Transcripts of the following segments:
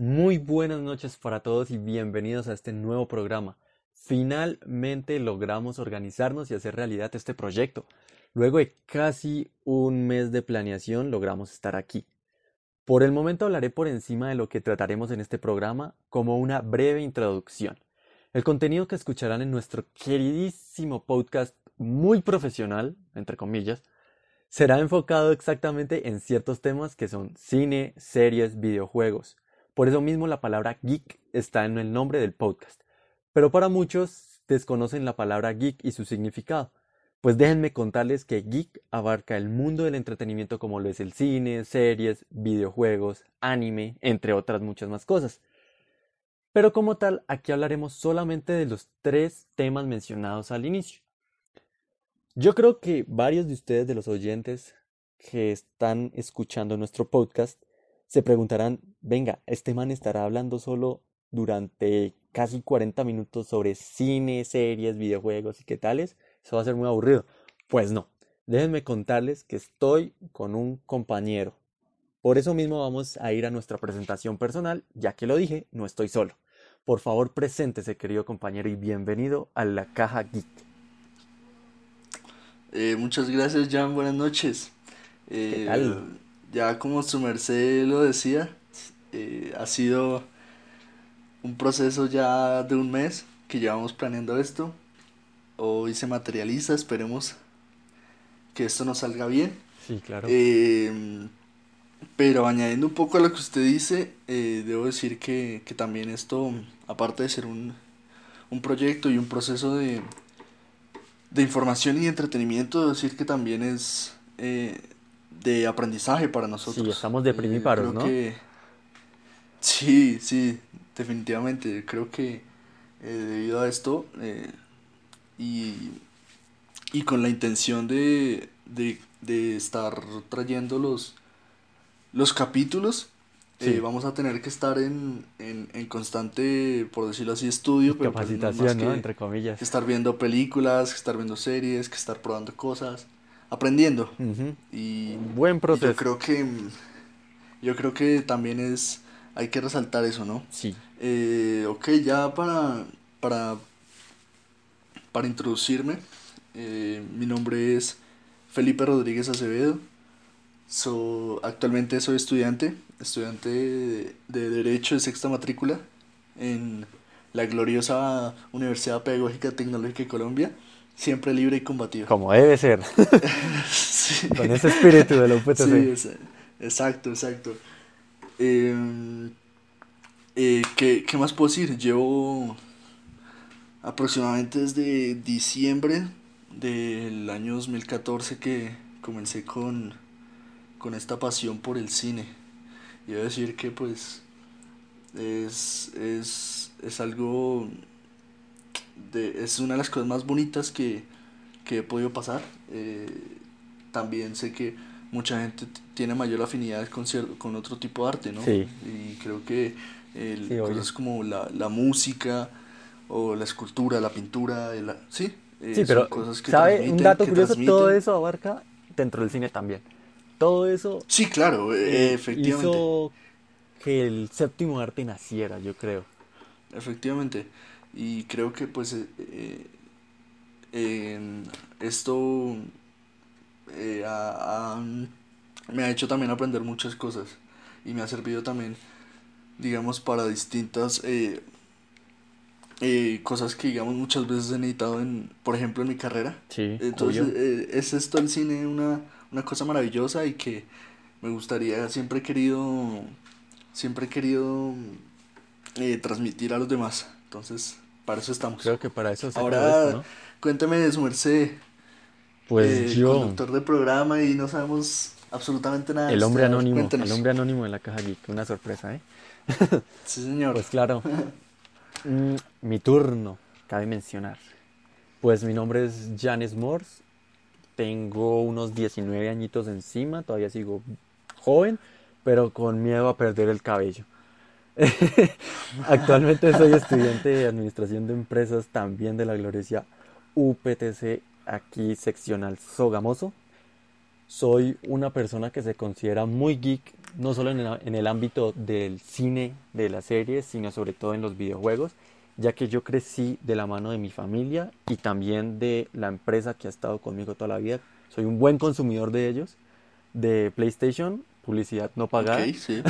Muy buenas noches para todos y bienvenidos a este nuevo programa. Finalmente logramos organizarnos y hacer realidad este proyecto. Luego de casi un mes de planeación logramos estar aquí. Por el momento hablaré por encima de lo que trataremos en este programa como una breve introducción. El contenido que escucharán en nuestro queridísimo podcast muy profesional, entre comillas, será enfocado exactamente en ciertos temas que son cine, series, videojuegos. Por eso mismo la palabra geek está en el nombre del podcast. Pero para muchos desconocen la palabra geek y su significado. Pues déjenme contarles que geek abarca el mundo del entretenimiento como lo es el cine, series, videojuegos, anime, entre otras muchas más cosas. Pero como tal, aquí hablaremos solamente de los tres temas mencionados al inicio. Yo creo que varios de ustedes, de los oyentes que están escuchando nuestro podcast, se preguntarán, venga, este man estará hablando solo durante casi 40 minutos sobre cine, series, videojuegos y qué tales. Eso va a ser muy aburrido. Pues no, déjenme contarles que estoy con un compañero. Por eso mismo vamos a ir a nuestra presentación personal, ya que lo dije, no estoy solo. Por favor, preséntese, querido compañero, y bienvenido a la Caja Geek. Eh, muchas gracias, Jan. Buenas noches. Eh, ya como su merced lo decía, eh, ha sido un proceso ya de un mes que llevamos planeando esto. Hoy se materializa, esperemos que esto nos salga bien. Sí, claro. pero añadiendo un poco a lo que usted dice, debo decir que, que, también esto, aparte de ser un, un proyecto y un proceso de, de información y entretenimiento, decir que también es eh, de aprendizaje para nosotros. Sí, estamos de eh, ¿no? Sí, sí, definitivamente. Creo que eh, debido a esto y, y con la intención de, de, de estar trayendo los, los capítulos, eh, vamos a tener que estar en, en, en, constante, por decirlo así, estudio. Capacitación, ¿no? Entre comillas. Que estar viendo películas, que estar viendo series, que estar probando cosas, aprendiendo. Y buen proceso. yo creo que yo creo que también es hay que resaltar eso, ¿no? Sí. Eh, ok, ya para para para introducirme, eh, mi nombre es Felipe Rodríguez Acevedo. So, actualmente soy estudiante estudiante de, Derecho de sexta matrícula en la gloriosa Universidad Pedagógica Tecnológica de Colombia, siempre libre y combativo. Como debe ser. Con ese espíritu de la UPTC. Sí, exacto, exacto. Em, eh, ¿qué, ¿Qué más puedo decir? Llevo aproximadamente desde diciembre del año 2014 que comencé con, con esta pasión por el cine. Y decir que pues es, es, algo, de, es una de las cosas más bonitas que, he podido pasar. Eh, también sé que mucha gente tiene mayor afinidad con, con otro tipo de arte, ¿no? Y creo que el, cosas como la, la, música o la escultura, la pintura, sí, eh, sí, pero cosas que ¿sabe? Un dato curioso, todo eso abarca dentro del cine también todo eso. Sí, claro, eh, efectivamente. Hizo que el séptimo arte naciera, yo creo. Efectivamente. Y creo que pues eh, esto eh, me ha hecho también aprender muchas cosas y me ha servido también, digamos, para distintas cosas que, digamos, muchas veces he necesitado, en, por ejemplo, en mi carrera. Sí, Entonces, es esto el cine una una cosa maravillosa y que me gustaría, siempre he querido, siempre he querido eh, transmitir a los demás. Entonces, para eso estamos. Creo que para eso Ahora, cuénteme de su merced. Pues eh, yo. Conductor de programa y no sabemos absolutamente nada. El hombre anónimo, el hombre anónimo de la caja geek, una sorpresa, ¿eh? sí, señor. Pues claro. Mm, mi turno, cabe mencionar. Pues mi nombre es Janes Morse tengo unos 19 añitos encima, todavía sigo joven, pero con miedo a perder el cabello. Actualmente soy estudiante de Administración de Empresas también de la gloriosa UPTC, aquí seccional Sogamoso. soy una persona que se considera muy geek, no solo en el, en el ámbito del cine, de las series, sino sobre todo en los videojuegos, ya que yo crecí de la mano de mi familia y también de la empresa que ha estado conmigo toda la vida. Soy un buen consumidor de ellos, de PlayStation, publicidad no pagada. Ok, sí.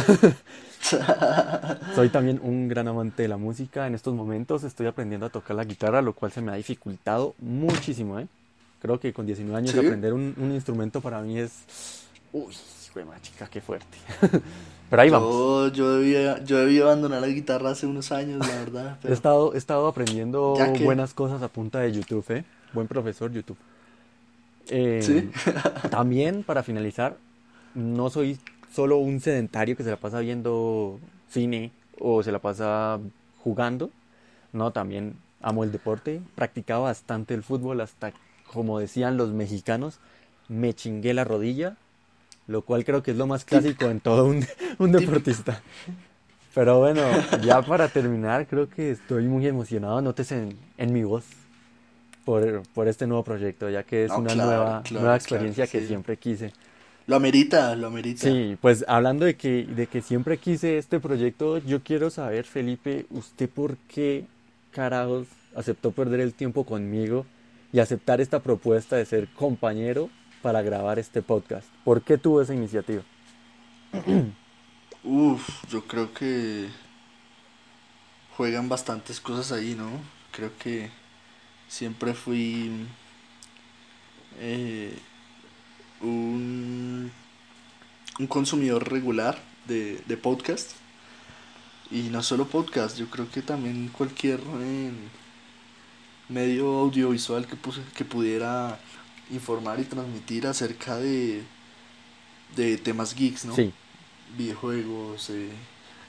Soy también un gran amante de la música. En estos momentos estoy aprendiendo a tocar la guitarra, lo cual se me ha dificultado muchísimo, ¿eh? Creo que con 19 años ¿Sí? aprender un, un instrumento para mí es... Uy, buena chica, qué fuerte. Pero ahí vamos. Yo, yo, debía, yo debí abandonar la guitarra hace unos años, la verdad. He estado, he estado aprendiendo que- buenas cosas a punta de YouTube, ¿eh? Buen profesor YouTube. Eh, Sí. también, para finalizar, no soy solo un sedentario que se la pasa viendo cine o se la pasa jugando. No, también amo el deporte. Practicaba bastante el fútbol hasta, como decían los mexicanos, me chingué la rodilla, lo cual creo que es lo más clásico en todo un, un deportista. Pero bueno, ya para terminar, creo que estoy muy emocionado, notes en, en mi voz, por, por este nuevo proyecto, ya que es No, una claro, nueva, claro, nueva experiencia claro, que siempre quise. Lo amerita, lo amerita. Sí, pues hablando de que, de que siempre quise este proyecto, yo quiero saber, Felipe, ¿usted por qué carajos aceptó perder el tiempo conmigo y aceptar esta propuesta de ser compañero para grabar este podcast? ¿Por qué tuvo esa iniciativa? Uf, yo creo que juegan bastantes cosas ahí, ¿no? Creo que siempre fui eh, un, un consumidor regular de, de podcast. Y no solo podcast, yo creo que también cualquier eh, medio audiovisual que, puse- que pudiera informar y transmitir acerca de, de temas geeks, ¿no? Sí, videojuegos, eh,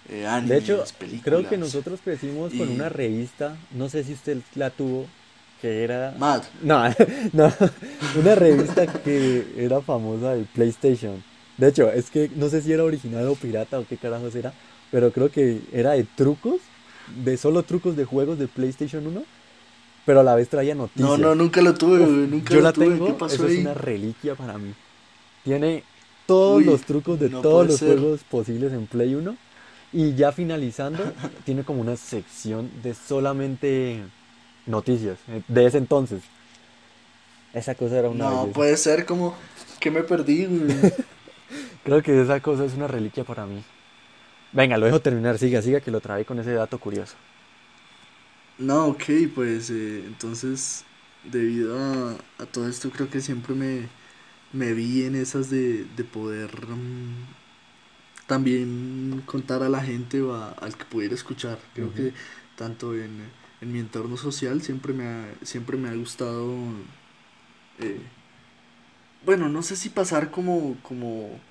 eh, de animes, hecho, películas. creo que nosotros crecimos con una revista, no sé si usted la tuvo, que era... Mad, No, no, una revista que era famosa de PlayStation. De hecho, es que no sé si era original o pirata o qué carajos era, pero creo que era de trucos, de solo trucos de juegos de PlayStation 1, pero a la vez traía noticias. no, no, nunca lo tuve, Uf, nunca yo lo la tuve, tengo, ¿qué pasó eso es ahí? una reliquia para mí. Tiene todos Uy, los trucos de no todos los ser. juegos posibles en Play 1 y ya finalizando, tiene como una sección de solamente noticias eh, de ese entonces. Esa cosa era una No, belleza. puede ser como que me perdí, güey. Creo que esa cosa es una reliquia para mí. Venga, lo dejo terminar, siga, siga que lo trae con ese dato curioso. No, ok, pues eh, entonces, debido a, a todo esto, creo que siempre me, me vi en esas de, de poder mm, también contar a la gente o a- al que pudiera escuchar. Creo que tanto en, en mi entorno social siempre me ha, siempre me ha gustado, eh, bueno, no sé si pasar como, como,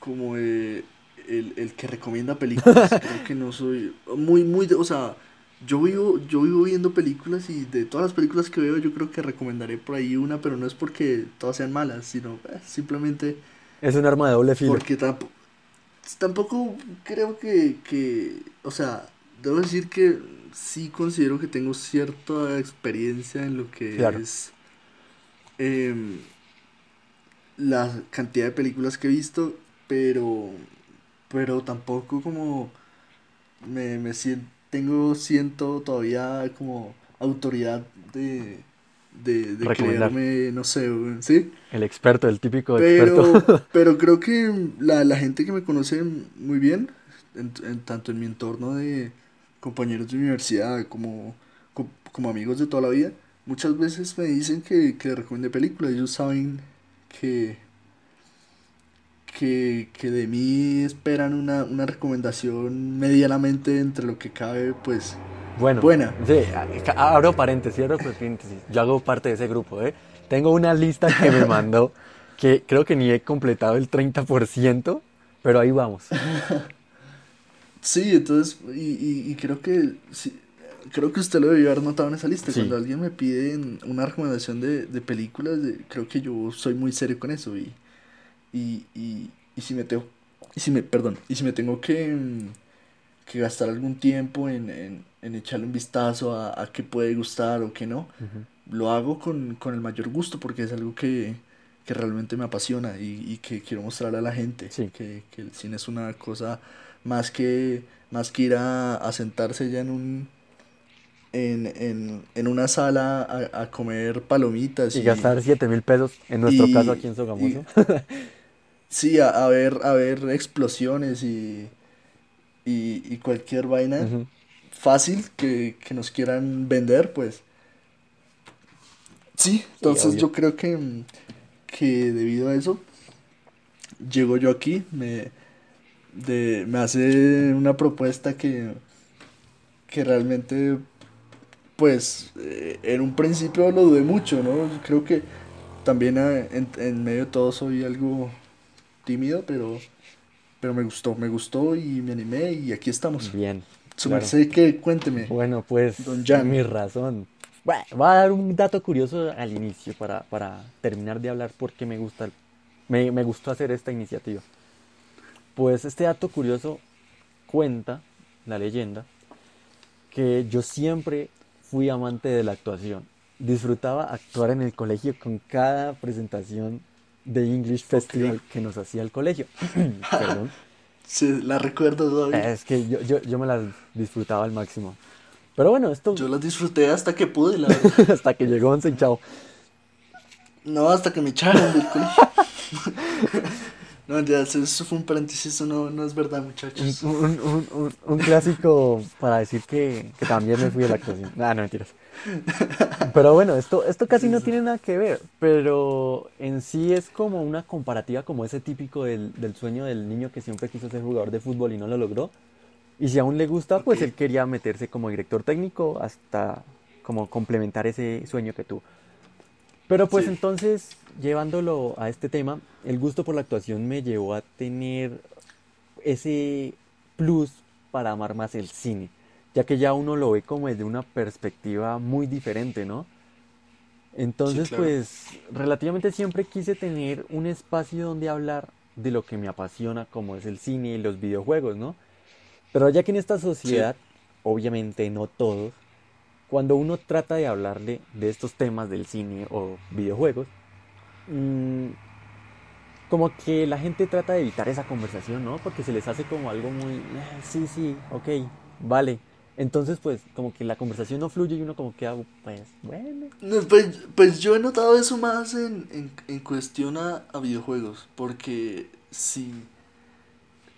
como eh, el, el que recomienda películas. Creo que no soy muy, muy, o sea, yo vivo, yo vivo viendo películas y de todas las películas que veo yo creo que recomendaré por ahí una, pero no es porque todas sean malas, sino eh, simplemente Es un arma de doble filo. porque tampoco, tampoco creo que, que, o sea, debo decir que sí considero que tengo cierta experiencia en lo que Claro. es em, la cantidad de películas que he visto, pero, pero tampoco como me, me siento, tengo, siento todavía como autoridad de, de, de creerme, no sé, ¿sí? El experto, el típico Pero, experto. pero creo que la, la gente que me conoce muy bien, en, en- tanto en mi entorno de compañeros de universidad como, co- como, amigos de toda la vida, muchas veces me dicen que, que recomiende películas. Ellos saben que, que, que de mí esperan una, una recomendación medianamente entre lo que cabe, pues Bueno, buena. sí, abro paréntesis, abro paréntesis. Yo hago parte de ese grupo, ¿eh? Tengo una lista que me mandó que creo que ni he completado el 30%, pero ahí vamos. Sí, entonces, y, y, y creo que sí, creo que usted lo debió haber notado en esa lista. Sí. Cuando alguien me pide una recomendación de, de películas, de- creo que yo soy muy serio con eso. Y, y, y, y si me tengo, y si me, perdón, y si me tengo que, mm, que gastar algún tiempo en, en, en echarle un vistazo a, a qué puede gustar o qué no, lo hago con, con el mayor gusto porque es algo que, que realmente me apasiona y, y que quiero mostrarle a la gente. Sí. Que, que el cine es una cosa más que, más que ir a, a sentarse ya en un en, en, en una sala a, a comer palomitas Y gastar 7 mil pesos, en nuestro y- caso aquí en Sogamoso. sí, a, a ver, a ver explosiones y, y, y cualquier vaina fácil que, que nos quieran vender, pues. Sí, entonces yo creo que, que debido a eso, llego yo aquí, me, de, me hace una propuesta que, que realmente, pues, eh, en un principio lo dudé mucho, ¿no? Yo creo que también ah, en, en medio de todo soy algo tímido, pero, pero me gustó, me gustó y me animé y aquí estamos. Bien. Su claro. merced, que cuénteme. Bueno, pues Don Jan. mi razón. Bueno, voy a dar un dato curioso al inicio para, para terminar de hablar por qué me gusta, me, me gustó hacer esta iniciativa. Pues este dato curioso cuenta la leyenda que yo siempre fui amante de la actuación. Disfrutaba actuar en el colegio con cada presentación de English Festival que nos hacía el colegio. Perdón. Sí, la recuerdo todavía. Es que yo, yo, yo me las disfrutaba al máximo. Pero bueno, esto Yo las disfruté hasta que pude, la verdad. hasta que llegó Once Chao. No, hasta que me echaron del colegio. No, ya, eso eso fue un paréntesis, eso no, no es verdad, muchachos. un- un- un- un clásico para decir que, que también me fui de la actuación. Ah, no, mentiras. Pero bueno, esto, esto casi no tiene nada que ver, pero en sí es como una comparativa como ese típico del, del sueño del niño que siempre quiso ser jugador de fútbol y no lo logró. Y si aún le gusta, pues él quería meterse como director técnico hasta como complementar ese sueño que tuvo. Pero pues Sí. entonces, llevándolo a este tema, el gusto por la actuación me llevó a tener ese plus para amar más el cine, ya que ya uno lo ve como desde una perspectiva muy diferente, ¿no? Entonces, claro. pues, relativamente siempre quise tener un espacio donde hablar de lo que me apasiona, como es el cine y los videojuegos, ¿no? Pero ya que en esta sociedad, obviamente no todos, cuando uno trata de hablarle de estos temas del cine o videojuegos, mm, como que la gente trata de evitar esa conversación, ¿no? Porque se les hace como algo muy, "Ah, sí, sí, ok, vale. Entonces, pues, como que la conversación no fluye y uno como que, ah, pues, bueno. No, Pues, pues yo he notado eso más en, en, en cuestión a, a videojuegos, porque sí,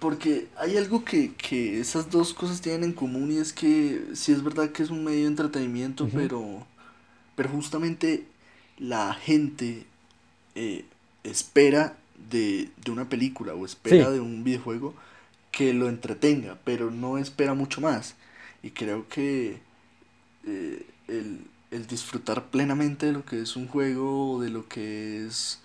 porque hay algo que, que esas dos cosas tienen en común y es que sí es verdad que es un medio de entretenimiento, pero, pero justamente la gente eh, espera de, de una película o espera Sí. de un videojuego que lo entretenga, pero no espera mucho más. Y creo que eh, el, el disfrutar plenamente de lo que es un juego o de lo que es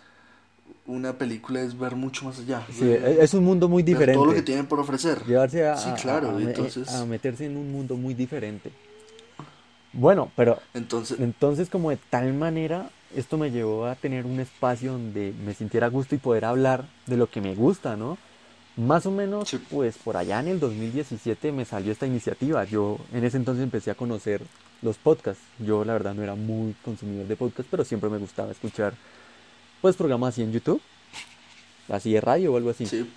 una película es ver mucho más allá. Sí, ver- e- es un mundo muy ver todo lo que diferente. tienen por ofrecer. Llevarse a, Sí, claro, a- a entonces- a meterse en un mundo muy diferente. Bueno, pero Entonces, Entonces, como de tal manera, esto me llevó a tener un espacio donde me sintiera a gusto y poder hablar de lo que me gusta, ¿no? Más o menos, Sí. pues por allá en el 2017 me salió esta iniciativa. Yo en ese entonces empecé a conocer los podcasts. Yo la verdad no era muy consumidor de podcasts, pero siempre me gustaba escuchar pues programas así en YouTube, así de radio o algo así. sí,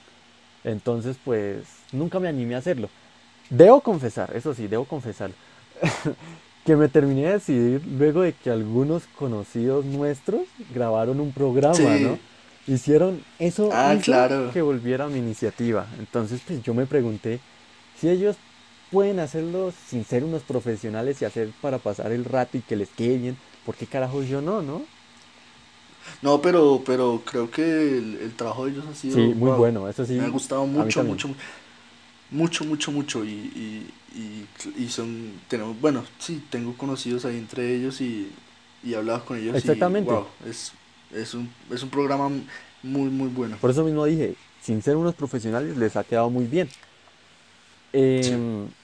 Entonces, pues nunca me animé a hacerlo. Debo confesar, eso sí, debo confesar, que me terminé de decidir luego de que algunos conocidos nuestros grabaron un programa, Sí. ¿no? Hicieron eso Ah, hizo claro. que volviera mi iniciativa. Entonces, pues yo me pregunté si ellos pueden hacerlo sin ser unos profesionales y hacer para pasar el rato y que les quede bien, ¿por qué carajo yo no, no? No, pero, pero creo que el, el trabajo de ellos ha sido Sí, muy wow, bueno, eso sí. Me ha gustado mucho, mucho, mucho, mucho, mucho. Y, y, y, y son, tenemos, bueno, sí, tengo conocidos ahí entre ellos y, y he hablado con ellos. y, Exactamente. wow, es, es, un, es un programa muy, muy bueno. Por eso mismo dije, sin ser unos profesionales les ha quedado muy bien. Em,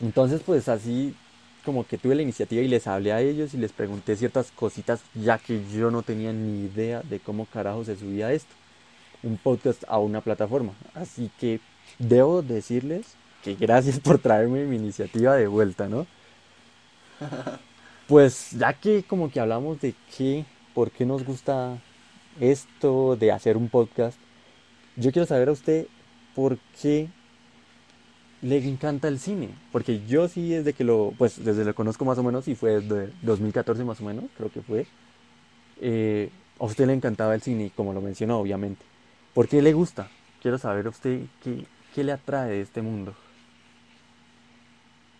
Entonces, pues así como que tuve la iniciativa y les hablé a ellos y les pregunté ciertas cositas, ya que yo no tenía ni idea de cómo carajo se subía esto, un podcast a una plataforma. Así que debo decirles que gracias por traerme mi iniciativa de vuelta, ¿no? Pues ya que como que hablamos de qué, por qué nos gusta esto de hacer un podcast, yo quiero saber a usted por qué le encanta el cine. Porque yo sí desde que lo, pues desde lo conozco más o menos, y fue desde 2014 más o menos, creo que fue, eh, a usted le encantaba el cine, como lo mencionó, obviamente. ¿Por qué le gusta? Quiero saber a usted qué, qué le atrae este mundo.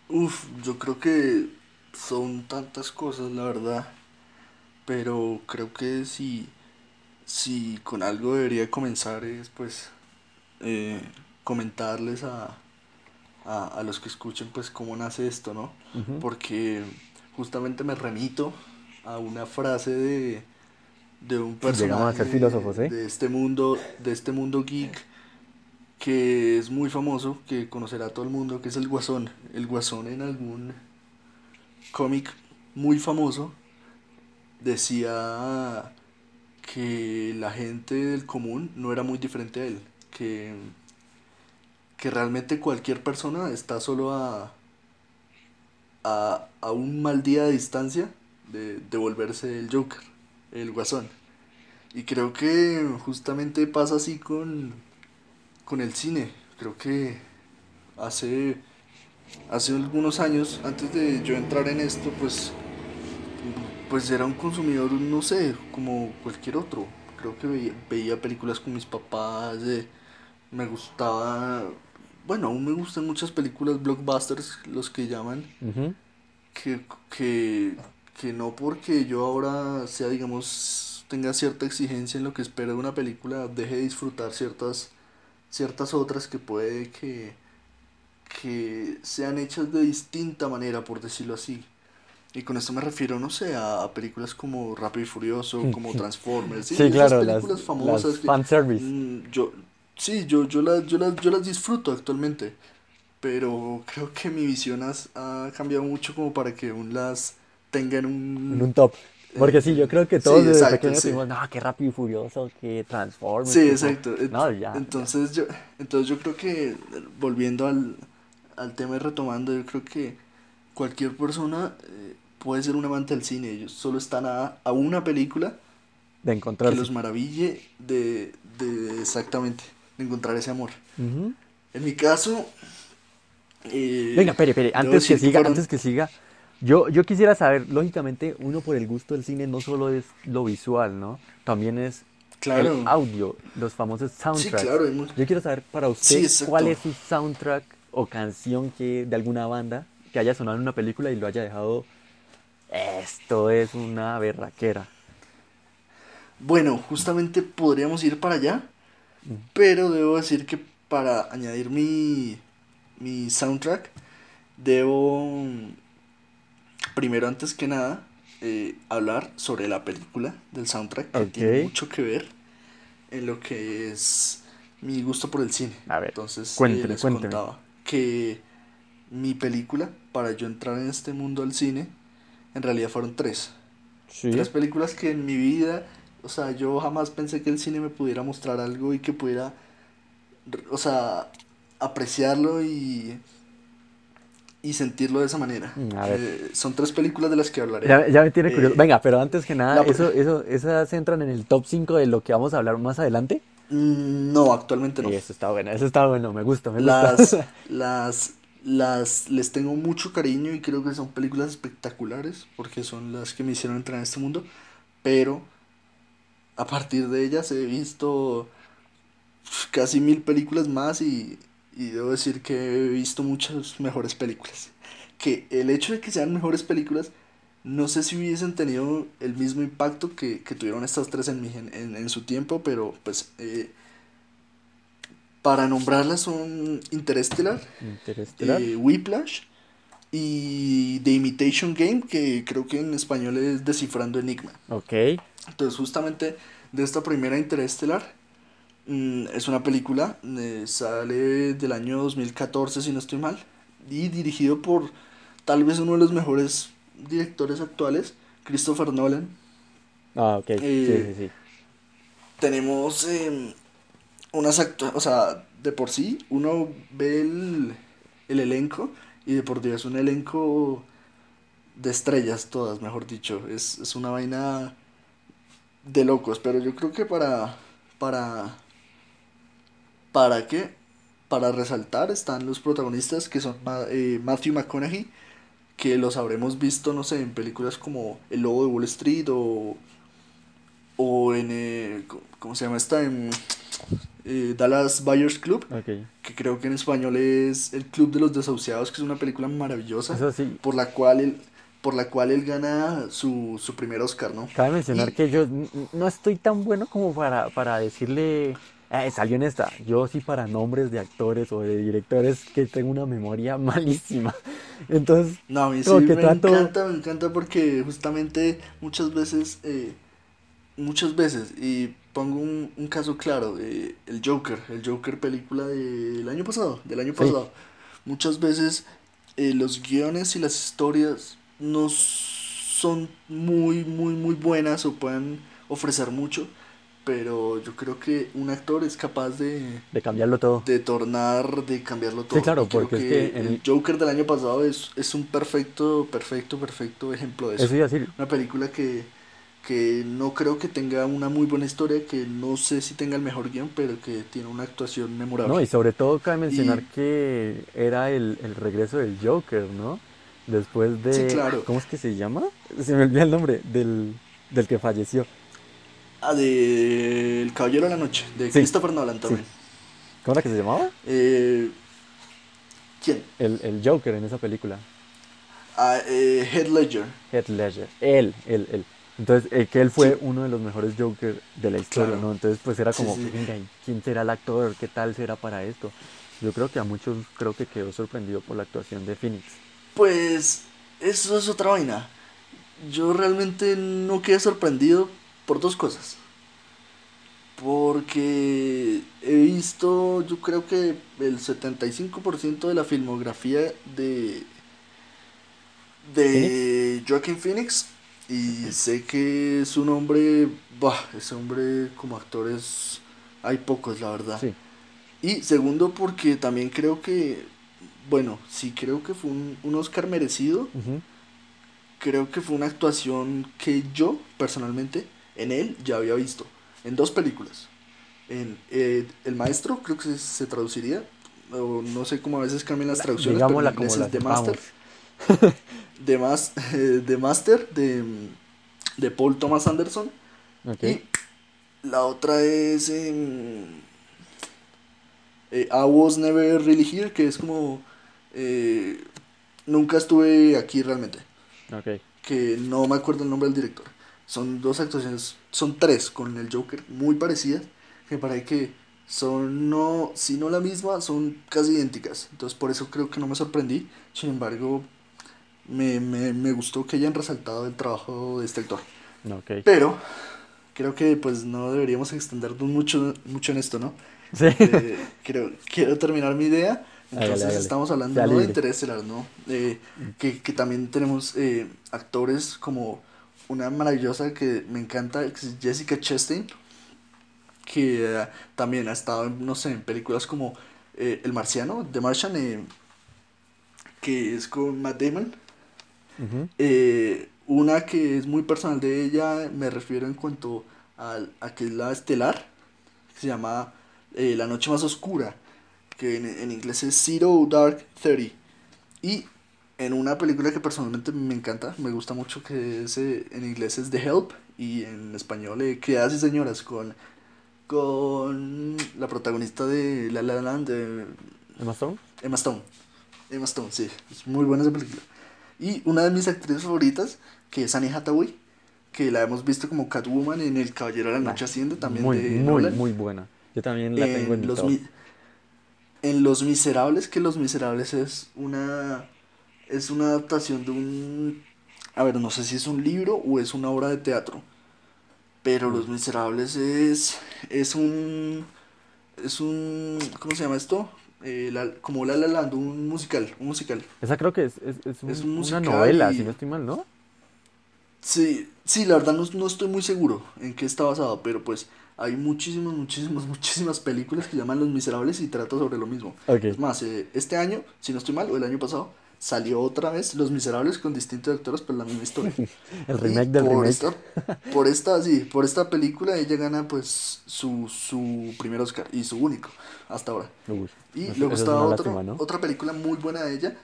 Uf, yo creo que son tantas cosas, la verdad. Pero creo que si, si con algo debería comenzar es pues eh, comentarles a, a, a los que escuchen pues cómo nace esto, ¿no? Porque justamente me remito a una frase de, de un a ser personaje filósofos, ¿eh? de este mundo, de este mundo geek que es muy famoso, que conocerá todo el mundo, que es el Guasón. El Guasón en algún cómic muy famoso decía que la gente del común no era muy diferente a él, que, que realmente cualquier persona está solo a, a, a un mal día de distancia de, volverse el Joker, el Guasón. Y creo que justamente pasa así con, con el cine. Creo que hace, hace algunos años, antes de yo entrar en esto, pues, pues era un consumidor, no sé, como cualquier otro. Creo que veía, películas con mis papás, me gustaba, bueno, aún me gustan muchas películas blockbusters, los que llaman, que, que, que no porque yo ahora sea, digamos, tenga cierta exigencia en lo que espero de una película, deje de disfrutar ciertas, ciertas otras que puede que, que sean hechas de distinta manera, por decirlo así. Y con esto me refiero, no sé, a, películas como Rápido y Furioso, como Transformers, ¿sí? Sí, claro, las, películas famosas las que, fanservice. mm, yo, sí, yo, yo las, yo las, yo las disfruto actualmente, pero creo que mi visión has- ha cambiado mucho como para que aún las tenga en En un un... top. Porque sí, yo creo que sí, todos desde pequeños sí. decimos, no, qué rápido y furioso, qué Transformers, Sí, qué... po-". exacto. No, ya, ya. Entonces yo, entonces yo creo que, volviendo al, al tema y retomando, yo creo que cualquier persona eh, puede ser un amante del cine. Ellos solo están a, a una película De que encontrarse. los maraville de, de exactamente, de encontrar ese amor. Ujú. En mi caso, eh, Venga, espere, espere, antes que siga, fueron- antes que siga, yo, yo quisiera saber, lógicamente, uno por el gusto del cine no solo es lo visual, ¿no? También es Claro. el audio, los famosos Sí, soundtracks. claro, hay mu- Yo quiero saber para Sí, usted cuál es su soundtrack o canción que de alguna banda que haya sonado en una película y lo haya dejado. Esto es una berraquera. Bueno, justamente podríamos ir para allá, pero debo decir que para añadir mi, mi soundtrack, debo, mm, primero antes que nada, eh, hablar sobre la película del soundtrack, que tiene mucho que ver en lo que es mi gusto por el cine. A ver, Entonces, eh, cuénteme, les cuénteme. contaba que mi película, para yo entrar en este mundo del cine, en realidad fueron tres. Sí. Tres películas que en mi vida, o sea, yo jamás pensé que el cine me pudiera mostrar algo y que pudiera, o sea, apreciarlo y, y sentirlo de esa manera. Mm, a ver. Eh, son tres películas de las que hablaré. Ya, ya me tiene Eh, curioso. Venga, pero antes que nada, eso, eso, ¿esas entran en el top 5 de lo que vamos a hablar más adelante? Mm, No, actualmente no. Sí, eso está bueno, eso está bueno, me gusta, me gusta. Las, las, las, les tengo mucho cariño y creo que son películas espectaculares porque son las que me hicieron entrar en este mundo, pero a partir de ellas he visto casi mil películas más y, y debo decir que he visto muchas mejores películas. Que el hecho de que sean mejores películas, no sé si hubiesen tenido el mismo impacto que, que tuvieron estas tres en, mi, en, en su tiempo, pero pues eh, para nombrarlas son Interstellar, Interestelar. eh, Whiplash y The Imitation Game, que creo que en español es Descifrando Enigma. Ok. Entonces, justamente de esta primera Interestelar, mm, es una película, eh, sale del año 2014, si no estoy mal, y dirigido por tal vez uno de los mejores directores actuales, Christopher Nolan. Ah, ok. Sí, Eh, sí, sí. Tenemos eh, unas actuaciones, o sea, de por sí, uno ve el, el elenco y de por Dios es un elenco de estrellas todas, mejor dicho. Es, es una vaina de locos, pero yo creo que para, para, ¿para qué? Para resaltar están los protagonistas que son eh, Matthew McConaughey, que los habremos visto, no sé, en películas como El Lobo de Wall Street o, o en, eh, ¿cómo se llama esta? En eh, Dallas Buyers Club, que creo que en español es El Club de los Desahuciados, que es una película maravillosa, por la cual él, por la cual él gana su, su primer Oscar, ¿no? Cabe mencionar que yo no estoy tan bueno como para, para decirle, eh, salió en esta, yo sí para nombres de actores o de directores que tengo una memoria malísima. Entonces, no, a mí sí me encanta, me encanta porque justamente muchas veces, eh, muchas veces, y pongo un, un caso claro, eh, el Joker, el Joker película del año pasado, del año pasado. Muchas veces eh, los guiones y las historias no son muy, muy, muy buenas o pueden ofrecer mucho, pero yo creo que un actor es capaz de... De cambiarlo todo. De tornar, de cambiarlo todo. Sí, claro, porque que el Joker del año pasado es, es un perfecto, perfecto, perfecto ejemplo de eso. Eso decir. Una película que que no creo que tenga una muy buena historia, que no sé si tenga el mejor guion, pero que tiene una actuación memorable. No, y sobre todo cabe mencionar que era el, el, regreso del Joker, ¿no? Después de... Sí, claro. ¿Cómo es que se llama? Se me olvida el nombre del, del que falleció. Ah, de El Caballero de la Noche, de Christopher Nolan también. ¿Cómo era que se llamaba? Eh, ¿Quién? El, el Joker en esa película. Ah, eh, Head Ledger. Head Ledger. Él, él, él. Entonces, eh, que él fue uno de los mejores Joker de la historia, ¿no? Entonces, pues era como, venga, ¿quién será el actor? ¿Qué tal será para esto? Yo creo que a muchos creo que quedó sorprendido por la actuación de Phoenix. Pues, eso es otra vaina. Yo realmente no quedé sorprendido por dos cosas. Porque he visto, yo creo que el 75% de la filmografía de, de Joaquin Phoenix y sé que es un hombre, bah, ese hombre como actor es, hay pocos, la verdad. Y segundo, porque también creo que, bueno, sí creo que fue un, Oscar merecido. Creo que fue una actuación que yo, personalmente, en él ya había visto. En dos películas. En eh, El Maestro, creo que se, traduciría. O no sé cómo a veces cambian las traducciones. pero en inglés es The Master. de, más, de Master de, de Paul Thomas Anderson. Y la otra es eh, I Was Never Really Here, que es como eh, nunca estuve aquí realmente. Que no me acuerdo el nombre del director. Son dos actuaciones, son tres con el Joker, muy parecidas, que parece que son no, si no la misma, son casi idénticas. Entonces por eso creo que no me sorprendí. Sin embargo, me, me, me gustó que hayan resaltado el trabajo de este actor. Pero creo que pues no deberíamos extendernos mucho, mucho en esto, ¿no? Sí. Eh, creo, quiero terminar mi idea. Entonces estamos hablando de Interestelar, ¿no? Eh, que, que, también tenemos eh, actores como una maravillosa que me encanta, que es Jessica Chastain, que también ha estado, no sé, en películas como El Marciano, The Martian, que es con Matt Damon. Eh, una que es muy personal de ella, me refiero en cuanto a, a que es la estelar, se llama eh, La Noche Más Oscura, que en, inglés es Zero Dark Thirty. Y en una película que personalmente me encanta, me gusta mucho, que es, eh, en inglés es The Help y en español eh, Criadas y Señoras, con, con la protagonista de La La Land. Emma Stone. Emma Stone. Emma Stone, sí, es muy buena esa película. Y una de mis actrices favoritas, que es Annie Hathaway, que la hemos visto como Catwoman en El Caballero de la Noche Asciende, también muy, de Muy, muy buena. Yo también la tengo en los En Los Miserables, que Los Miserables es una es una adaptación de un a ver, no sé si es un libro o es una obra de teatro. Pero Los Miserables es es un es un ¿cómo se llama esto? eh, la, como La La Land, un musical, un musical. Esa creo que es, es, es, una novela, si no estoy mal, ¿no? Sí, sí, la verdad no, no, estoy muy seguro en qué está basado, pero pues hay muchísimas, muchísimas, muchísimas películas que llaman Los Miserables y trata sobre lo mismo. Es más, eh, este año, si no estoy mal, o el año pasado, salió otra vez Los Miserables con distintos actores, pero la misma historia. El remake del por remake. Esta, por esta, sí, por esta película ella gana pues su, su primer Oscar y su único hasta ahora. Uy, Y luego es estaba lástima, ¿no? otra película muy buena de ella,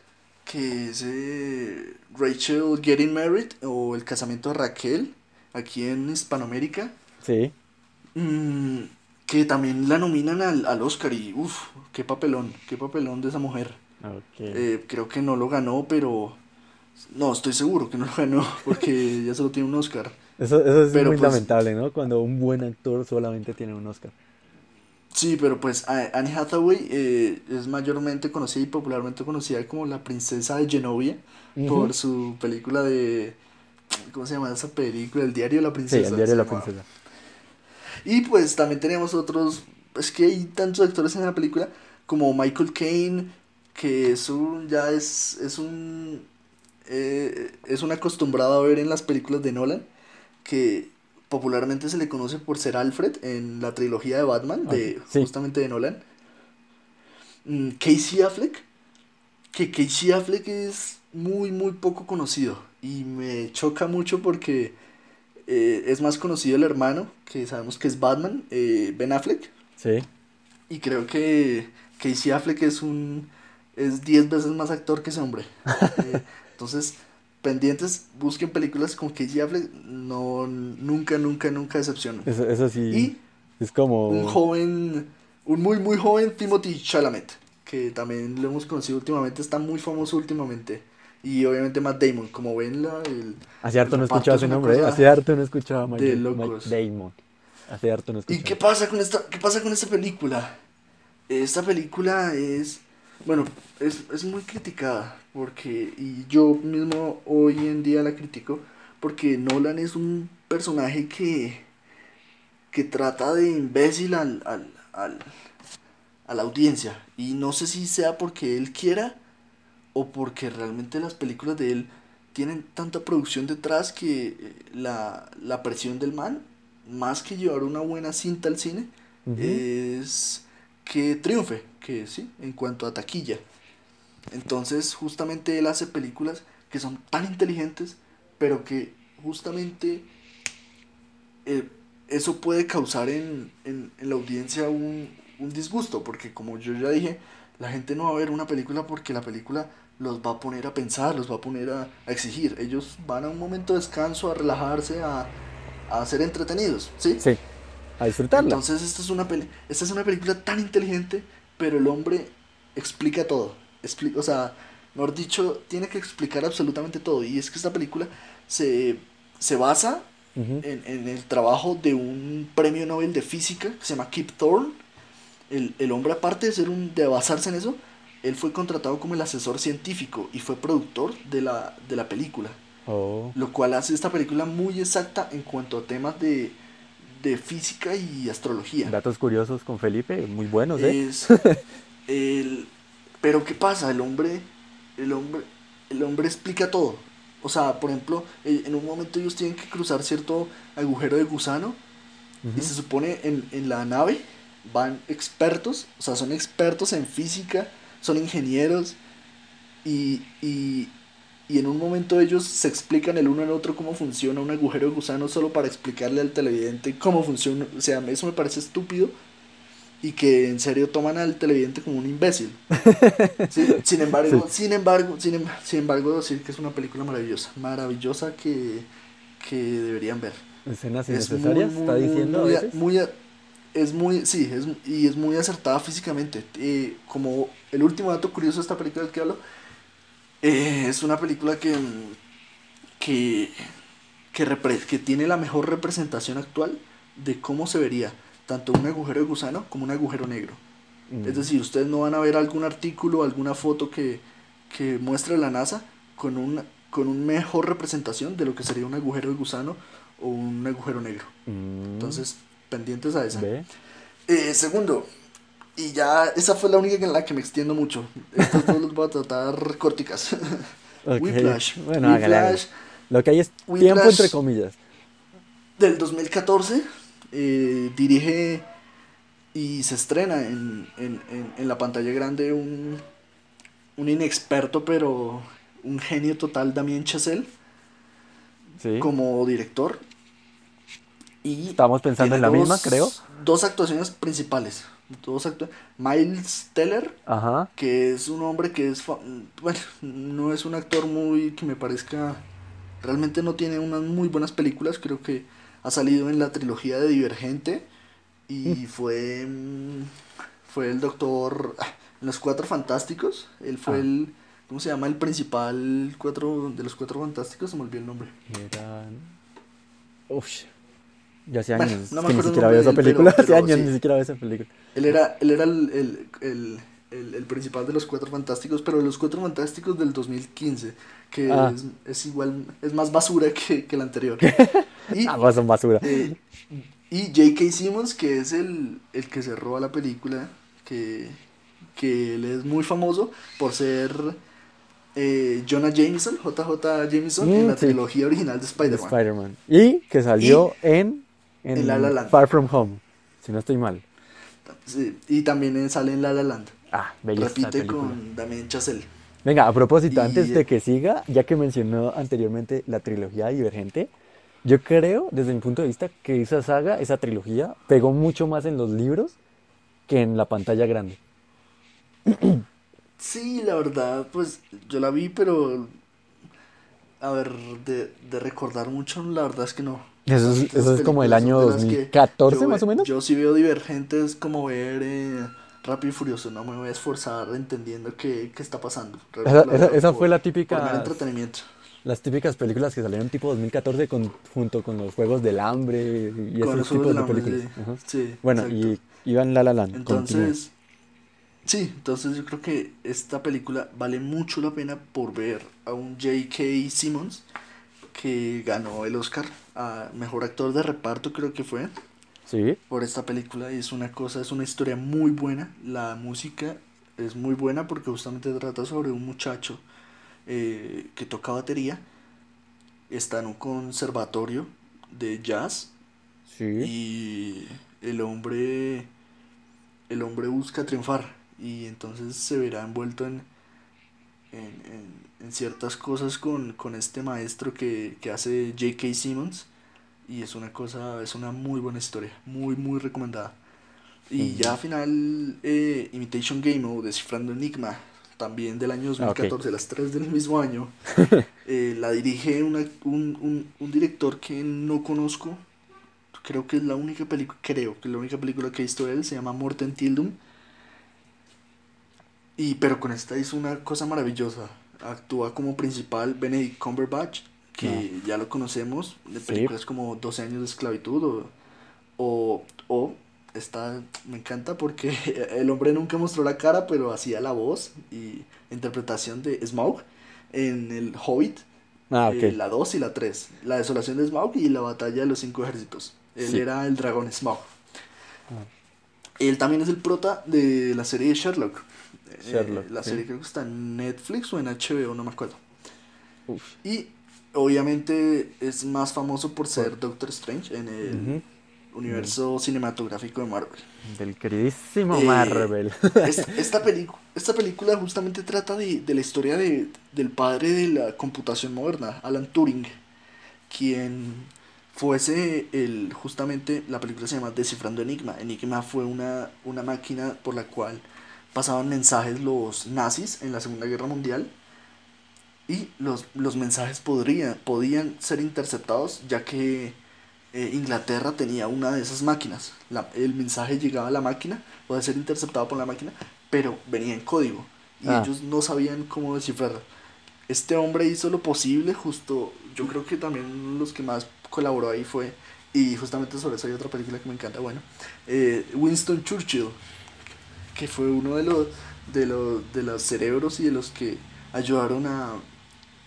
que es eh, Rachel Getting Married o El casamiento de Raquel, aquí en Hispanoamérica, Sí. Mm, que también la nominan al, al Oscar y uff, qué papelón, qué papelón de esa mujer. Eh, creo que no lo ganó, pero... No, estoy seguro que no lo ganó, porque ya solo tiene un Oscar. Eso, eso es pero muy pues- lamentable, ¿no? Cuando un buen actor solamente tiene un Oscar. Sí, pero pues Anne Hathaway eh, es mayormente conocida y popularmente conocida como la princesa de Genovia por su película de... ¿Cómo se llama esa película? El diario de la Sí, princesa. el diario de la llamaba. princesa. Y pues también tenemos otros... Es que hay tantos actores en la película como Michael Caine, que es un... ya es, es un... eh, es un acostumbrado a ver en las películas de Nolan, que popularmente se le conoce por ser Alfred en la trilogía de Batman, de sí. justamente de Nolan. Mm, Casey Affleck, que Casey Affleck es muy, muy poco conocido y me choca mucho porque eh, es más conocido el hermano, que sabemos que es Batman, eh, Ben Affleck, Sí. y creo que Casey Affleck es un es 10 veces más actor que ese hombre. Eh, entonces, pendientes, busquen películas con Casey Affleck, no nunca nunca nunca decepcionan. Eso, eso sí. Y es como. un joven, un muy muy joven Timothy Chalamet, que también lo hemos conocido últimamente, está muy famoso últimamente. Y obviamente Matt Damon, como ven la el Hace harto no escuchaba una nombre, ¿eh? Hace harto no escuchaba locos. Damon. Hace harto no ¿Y escuchaba. qué pasa con esta, qué pasa con esta película? Esta película es, bueno, es, es muy criticada, porque, y yo mismo hoy en día la critico, porque Nolan es un personaje que, que trata de imbécil al, al, al- a la audiencia, y no sé si sea porque él quiera, o porque realmente las películas de él tienen tanta producción detrás que eh, la, la presión del man, más que llevar una buena cinta al cine, es que triunfe, que sí, en cuanto a taquilla. Entonces, justamente él hace películas que son tan inteligentes, pero que justamente eh, eso puede causar en, en- en la audiencia un, un disgusto, porque como yo ya dije, la gente no va a ver una película porque la película los va a poner a pensar, los va a poner a, a exigir. Ellos van a un momento de descanso, a relajarse, a, a ser entretenidos, ¿sí? Sí. A disfrutarla. Entonces esta es una peli esta es una película tan inteligente, pero el hombre explica todo. Expli- o sea, mejor dicho, tiene que explicar absolutamente todo. Y es que esta película se, se basa Ujú. en, en el trabajo de un premio Nobel de física que se llama Kip Thorne. El, el hombre, aparte de ser un, de basarse en eso, él fue contratado como el asesor científico y fue productor de la, de la película. Oh. Lo cual hace esta película muy exacta en cuanto a temas de, de física y astrología. Datos curiosos con Felipe, muy buenos, ¿eh? Es el pero qué pasa, el hombre el hombre el hombre explica todo. O sea, por ejemplo, eh, en un momento ellos tienen que cruzar cierto agujero de gusano y se supone en, en la nave van expertos, o sea, son expertos en física, son ingenieros y, y, y en un momento ellos se explican el uno al otro cómo funciona un agujero de gusano solo para explicarle al televidente cómo funciona. O sea, eso me parece estúpido y que en serio toman al televidente como un imbécil. Sí, Sin embargo, sin embargo, sin, em- sin embargo, decir que es una película maravillosa, maravillosa que, que deberían ver. Escenas Es muy, innecesarias, muy, está diciendo muy, muy a- es muy, sí, es, y es muy acertada físicamente. Eh, como el último dato curioso de esta película del que hablo, eh, es una película que, mm, que, que, repre- que tiene la mejor representación actual de cómo se vería tanto un agujero de gusano como un agujero negro. Mm. Es decir, ustedes no van a ver algún artículo, alguna foto que, que muestre la NASA con un con una mejor representación de lo que sería un agujero de gusano o un agujero negro. Mm. Entonces, pendientes a esa. Eh, segundo, y ya esa fue la única en la que me extiendo mucho. Estos dos los voy a tratar corticas. Ok. Whiplash. Bueno. Whiplash Lo que hay es tiempo Whiplash. entre comillas. del 2014 eh, dirige y se estrena en, en, en, en la pantalla grande un, un inexperto, pero un genio total, Damien Chazelle, Sí. como director. Y Estamos pensando en la misma, creo. Dos actuaciones principales. Dos actu- Miles Teller, Ajá. que es un hombre que es, bueno, no es un actor muy que me parezca, realmente no tiene unas muy buenas películas, creo que ha salido en la trilogía de Divergente y fue, mm, fue el doctor, ah, en los Cuatro Fantásticos, él fue Ah. el, ¿cómo se llama? El principal cuatro, de los Cuatro Fantásticos, se me olvidó el nombre. Eran. Uf. Ya hace Bueno, años no me que ni siquiera veo esa pero- película. Hace años sí. ni siquiera veo esa película. Él era, él era el, el, el, el, principal de los Cuatro Fantásticos, pero de los Cuatro Fantásticos del 2015, que Ah. es, es igual, es más basura que, que el anterior. Y, Ah, pues son basura. eh, y J.K. Simmons, que es el, el que se roba la película, que, que él es muy famoso por ser eh, Jonah Jameson, JJ Jameson, en Mm, la sí. trilogía original de de Spider-Man. Spider-Man. Y que salió en, en en La La Land. Far From Home. Si no estoy mal. Sí, y también sale en La La Land. Ah, bella Repite con Damien Chazelle. Venga, a propósito, Y- antes de que siga, ya que mencionó anteriormente la trilogía Divergente, yo creo, desde mi punto de vista, que esa saga, esa trilogía, pegó mucho más en los libros que en la pantalla grande. Sí, la verdad, pues yo la vi, pero a ver, de, de recordar mucho, la verdad es que no. Eso es, eso es como el año son de las que 2014 yo más o menos. Yo sí veo Divergentes como ver eh, Rápido y Furioso, no me voy a esforzar entendiendo qué, qué está pasando. Esa, por- fue la por típica, entretenimiento. las típicas películas que salieron tipo 2014 con, junto con los Juegos del Hambre y Con esos tipos de Hambre, películas. sí. Ajá. Sí, Bueno, exacto. y iban La La Land. Entonces, sí, entonces yo creo que esta película vale mucho la pena por ver a un J.K. Simmons que ganó el Oscar a Mejor Actor de Reparto, creo que fue, Sí, por esta película. Y es una cosa, es una historia muy buena. La música es muy buena porque justamente trata sobre un muchacho eh, que toca batería, está en un conservatorio de jazz sí. y el hombre el hombre busca triunfar y entonces se verá envuelto en en, en- en ciertas cosas con, con este maestro que, que hace J.K. Simmons y es una cosa es una muy buena historia muy muy recomendada. Y ya al final eh, Imitation Game o Descifrando Enigma también del año 2014 las tres del mismo año eh, la dirige una- un, un, un director que no conozco. Creo que es la única película creo que es la única película que he visto de él se llama Morten Tildum. Y pero con esta hizo una cosa maravillosa actúa como principal Benedict Cumberbatch que ya lo conocemos de Sí. películas como 12 años de esclavitud o o, o esta me encanta porque el hombre nunca mostró la cara pero hacía la voz y interpretación de Smaug en el Hobbit Ah, eh, la 2 y la 3. La desolación de Smaug y la batalla de los cinco ejércitos. Él Sí. era el dragón Smaug. Ah. Él también es el prota de la serie de Sherlock. Eh, Sherlock, la sí. serie creo que está en Netflix o en HBO, no me acuerdo. Uf. Y obviamente es más famoso por ser Doctor Strange en el universo cinematográfico de Marvel. Del queridísimo Eh, Marvel. Es- esta, pelicu- esta película justamente trata de, de la historia de, del padre de la computación moderna, Alan Turing, quien fuese el, justamente, la película se llama Descifrando Enigma. Enigma fue una, una máquina por la cual pasaban mensajes los nazis en la Segunda Guerra Mundial y los, los mensajes podrían, podían ser interceptados ya que eh, Inglaterra tenía una de esas máquinas. La- el mensaje llegaba a la máquina, puede ser interceptado por la máquina, pero venía en código y Ah. ellos no sabían cómo descifrarlo. Este hombre hizo lo posible, justo, yo creo que también los que más colaboró ahí fue, y justamente sobre eso hay otra película que me encanta, bueno, eh, Winston Churchill, que fue uno de los, de los, de los cerebros y de los que ayudaron a,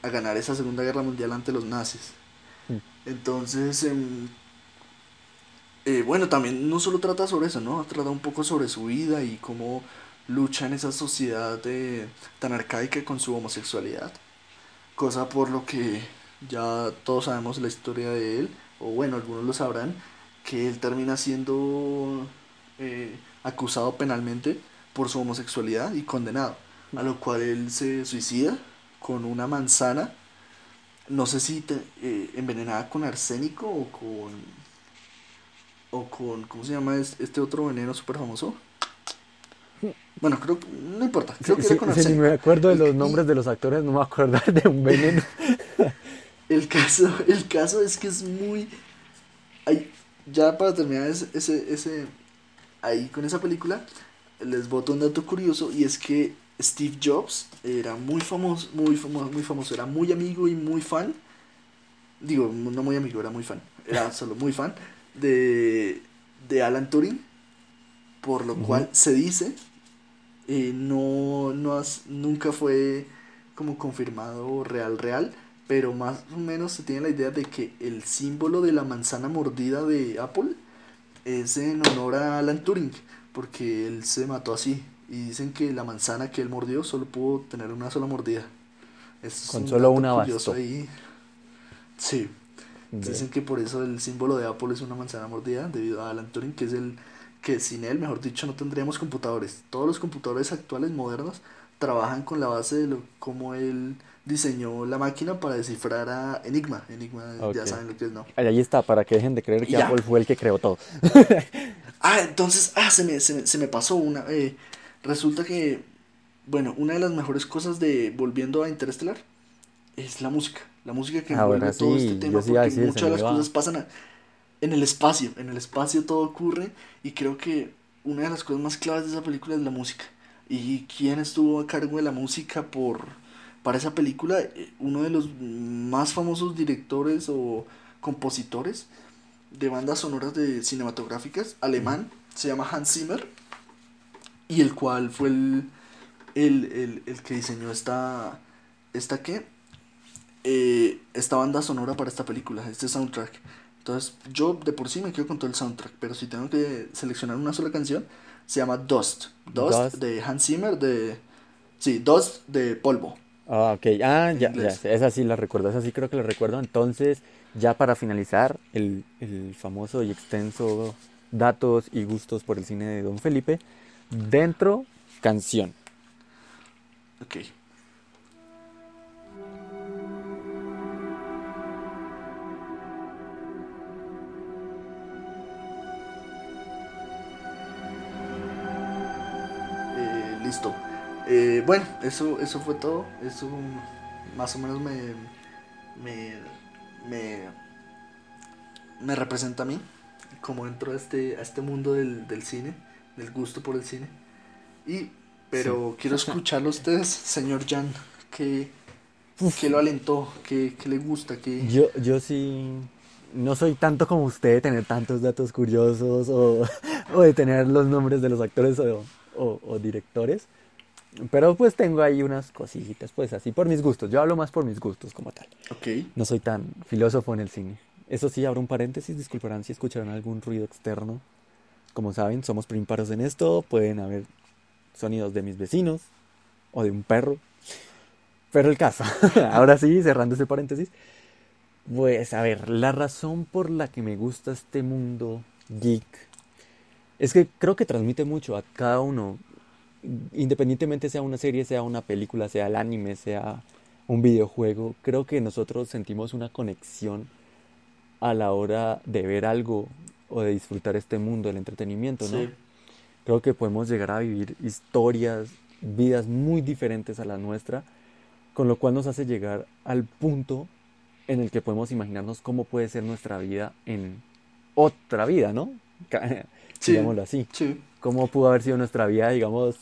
a ganar esa Segunda Guerra Mundial ante los nazis. Mm. Entonces, em, eh, bueno, también no solo trata sobre eso, ¿no? Trata un poco sobre su vida y cómo lucha en esa sociedad eh, tan arcaica con su homosexualidad. Cosa por lo que ya todos sabemos la historia de él, o bueno, algunos lo sabrán, que él termina siendo eh, acusado penalmente por su homosexualidad y condenado. a lo cual él se suicida con una manzana, no sé si eh, envenenada con arsénico o con... o con, ¿cómo se llama este otro veneno súper famoso? Bueno, creo que no importa. Creo que con si me acuerdo de los nombres de los actores, no me acuerdo de un veneno. El, caso, el caso es que es muy... ya para terminar ese, ese, ahí con esa película, les boto un dato curioso y es que Steve Jobs era muy famoso, muy famoso, muy famoso, era muy amigo y muy fan. Digo, no muy amigo, era muy fan. Era solo muy fan de, de Alan Turing. Por lo cual se dice, eh, no, no nunca fue como confirmado real, real. Pero más o menos se tiene la idea de que el símbolo de la manzana mordida de Apple es en honor a Alan Turing. Porque él se mató así, y dicen que la manzana que él mordió solo pudo tener una sola mordida. Es Con solo una bastó. Ahí. Sí. Dicen que por eso el símbolo de Apple es una manzana mordida, debido a Alan Turing, que es el que sin él, mejor dicho, no tendríamos computadores. Todos los computadores actuales modernos trabajan con la base de lo, cómo él diseñó la máquina para descifrar a Enigma. Enigma, ya saben lo que es, ¿no? Ahí está, para que dejen de creer que Apple fue el que creó todo. ah, entonces, ah, se me, se me, se me pasó una. Eh, Resulta que, bueno, una de las mejores cosas de volviendo a Interestelar es la música. La música que ah, envuelve todo este tema, porque muchas de las cosas pasan en el espacio. En el espacio todo ocurre y creo que una de las cosas más claves de esa película es la música. ¿Y quién estuvo a cargo de la música por para esa película? Uno de los más famosos directores o compositores de bandas sonoras de cinematográficas, alemán, se llama Hans Zimmer y el cual fue el, el, el, que diseñó esta, esta qué, eh, esta banda sonora para esta película, este soundtrack. Entonces yo de por sí me quedo con todo el soundtrack, pero si tengo que seleccionar una sola canción, se llama Dust. Dust, de Hans Zimmer, de... Sí, Dust de polvo. Ah, ok. Ah, ya, ya, esa sí la recuerdo, esa sí creo que la recuerdo. Entonces, ya para finalizar, el, el famoso y extenso datos y gustos por el cine de Don Felipe, Dentro, canción. Ok. Listo. Eh, bueno, eso, eso fue todo. Eso más o menos me, me, me, me representa a mí, como entro a este, a este mundo del, del cine del gusto por el cine. Y, pero quiero escucharlo a ustedes, señor Jan, que, que lo alentó, que, le gusta, que... Yo, yo sí, no soy tanto como usted de tener tantos datos curiosos o, o de tener los nombres de los actores o, o, directores. Pero pues tengo ahí unas cositas, pues así por mis gustos. Yo hablo más por mis gustos como tal. Ok. No soy tan filósofo en el cine. Eso sí, abro un paréntesis, disculparán si escucharán algún ruido externo. Como saben, somos prímparos en esto. Pueden haber sonidos de mis vecinos o de un perro. Pero el caso, ahora sí, cerrando ese paréntesis. Pues a ver, la razón por la que me gusta este mundo geek es que creo que transmite mucho a cada uno, independientemente sea una serie, sea una película, sea el anime, sea un videojuego, creo que nosotros sentimos una conexión a la hora de ver algo o de disfrutar este mundo del entretenimiento, ¿no? Creo que podemos llegar a vivir historias, vidas muy diferentes a la nuestra, con lo cual nos hace llegar al punto en el que podemos imaginarnos cómo puede ser nuestra vida en otra vida, ¿no? Digámoslo así. Sí. ¿Cómo pudo haber sido nuestra vida, digamos,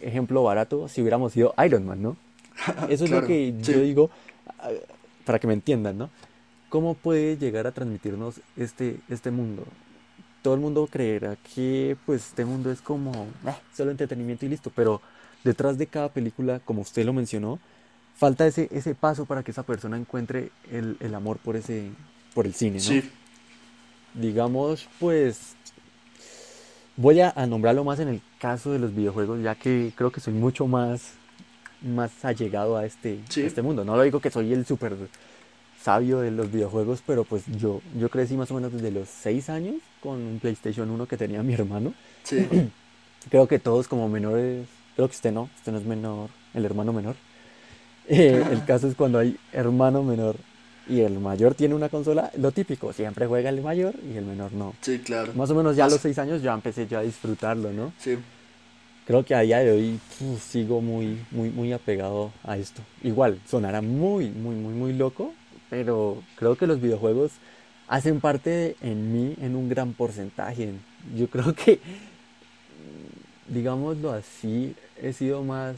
ejemplo barato, si hubiéramos sido Iron Man, ¿no? Eso es lo que yo digo, ah, para que me entiendan, ¿no? ¿Cómo puede llegar a transmitirnos este, este mundo? Todo el mundo creerá que pues este mundo es como eh, solo entretenimiento y listo, pero detrás de cada película, como usted lo mencionó, falta ese, ese paso para que esa persona encuentre el, el amor por ese por el cine, ¿no? Sí. Digamos, pues voy a, nombrarlo más en el caso de los videojuegos, ya que creo que soy mucho más, más allegado a este, a este mundo. No lo digo que soy el super sabio de los videojuegos, pero pues yo, yo crecí más o menos desde los 6 años con un PlayStation 1 que tenía mi hermano. Sí. Creo que todos como menores creo que usted no, usted no es menor, el hermano menor. Eh, el caso es cuando hay hermano menor y el mayor tiene una consola, lo típico, siempre juega el mayor y el menor no. Sí, claro. Más o menos ya a los seis años ya empecé yo a disfrutarlo, ¿no? Sí. Creo que a día de hoy sigo muy, muy, muy apegado a esto. Igual, sonará muy, muy, muy, muy loco, pero creo que los videojuegos hacen parte de- en mí en un gran porcentaje. Yo creo que, digámoslo así, he sido más,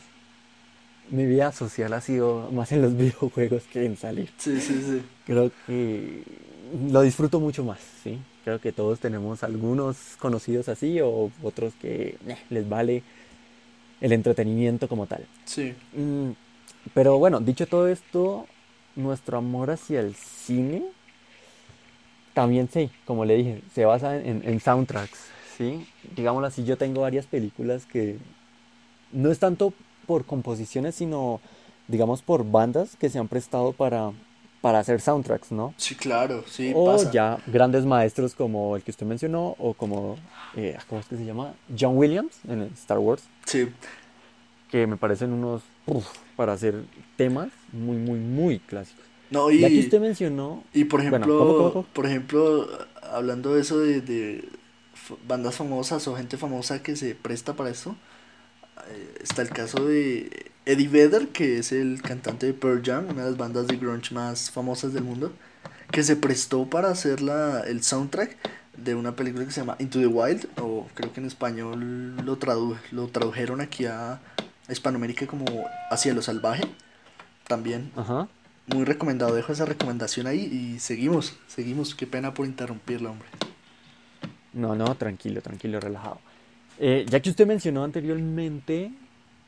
mi vida social ha sido más en los videojuegos que en salir. Sí, sí, sí. Creo que lo disfruto mucho más, ¿sí? Creo que todos tenemos algunos conocidos así o otros que eh, les vale el entretenimiento como tal. Sí. Mm, pero bueno, dicho todo esto, nuestro amor hacia el cine también sí, como le dije, se basa en, en soundtracks, ¿sí? Digámoslo así, yo tengo varias películas que no es tanto por composiciones, sino digamos por bandas que se han prestado para, para hacer soundtracks, ¿no? Sí, claro, sí, O pasa. ya grandes maestros como el que usted mencionó, o como, eh, ¿cómo es que se llama? John Williams en Star Wars Sí, que me parecen unos uf, para hacer temas muy, muy, muy clásicos. no, y, usted mencionó, y por bueno, ejemplo, ¿cómo, cómo, cómo? por ejemplo, hablando de eso de, bandas famosas o gente famosa que se presta para esto, eh, está el caso de Eddie Vedder, que es el cantante de Pearl Jam, una de las bandas de grunge más famosas del mundo, que se prestó para hacer la, el soundtrack de una película que se llama Into the Wild, o creo que en español lo, tradu lo tradujeron aquí a Hispanoamérica como Hacia lo Salvaje, también Ajá. muy recomendado, dejo esa recomendación ahí y seguimos, seguimos, qué pena por interrumpirla, hombre. No, no, tranquilo, tranquilo, relajado. Eh, ya que usted mencionó anteriormente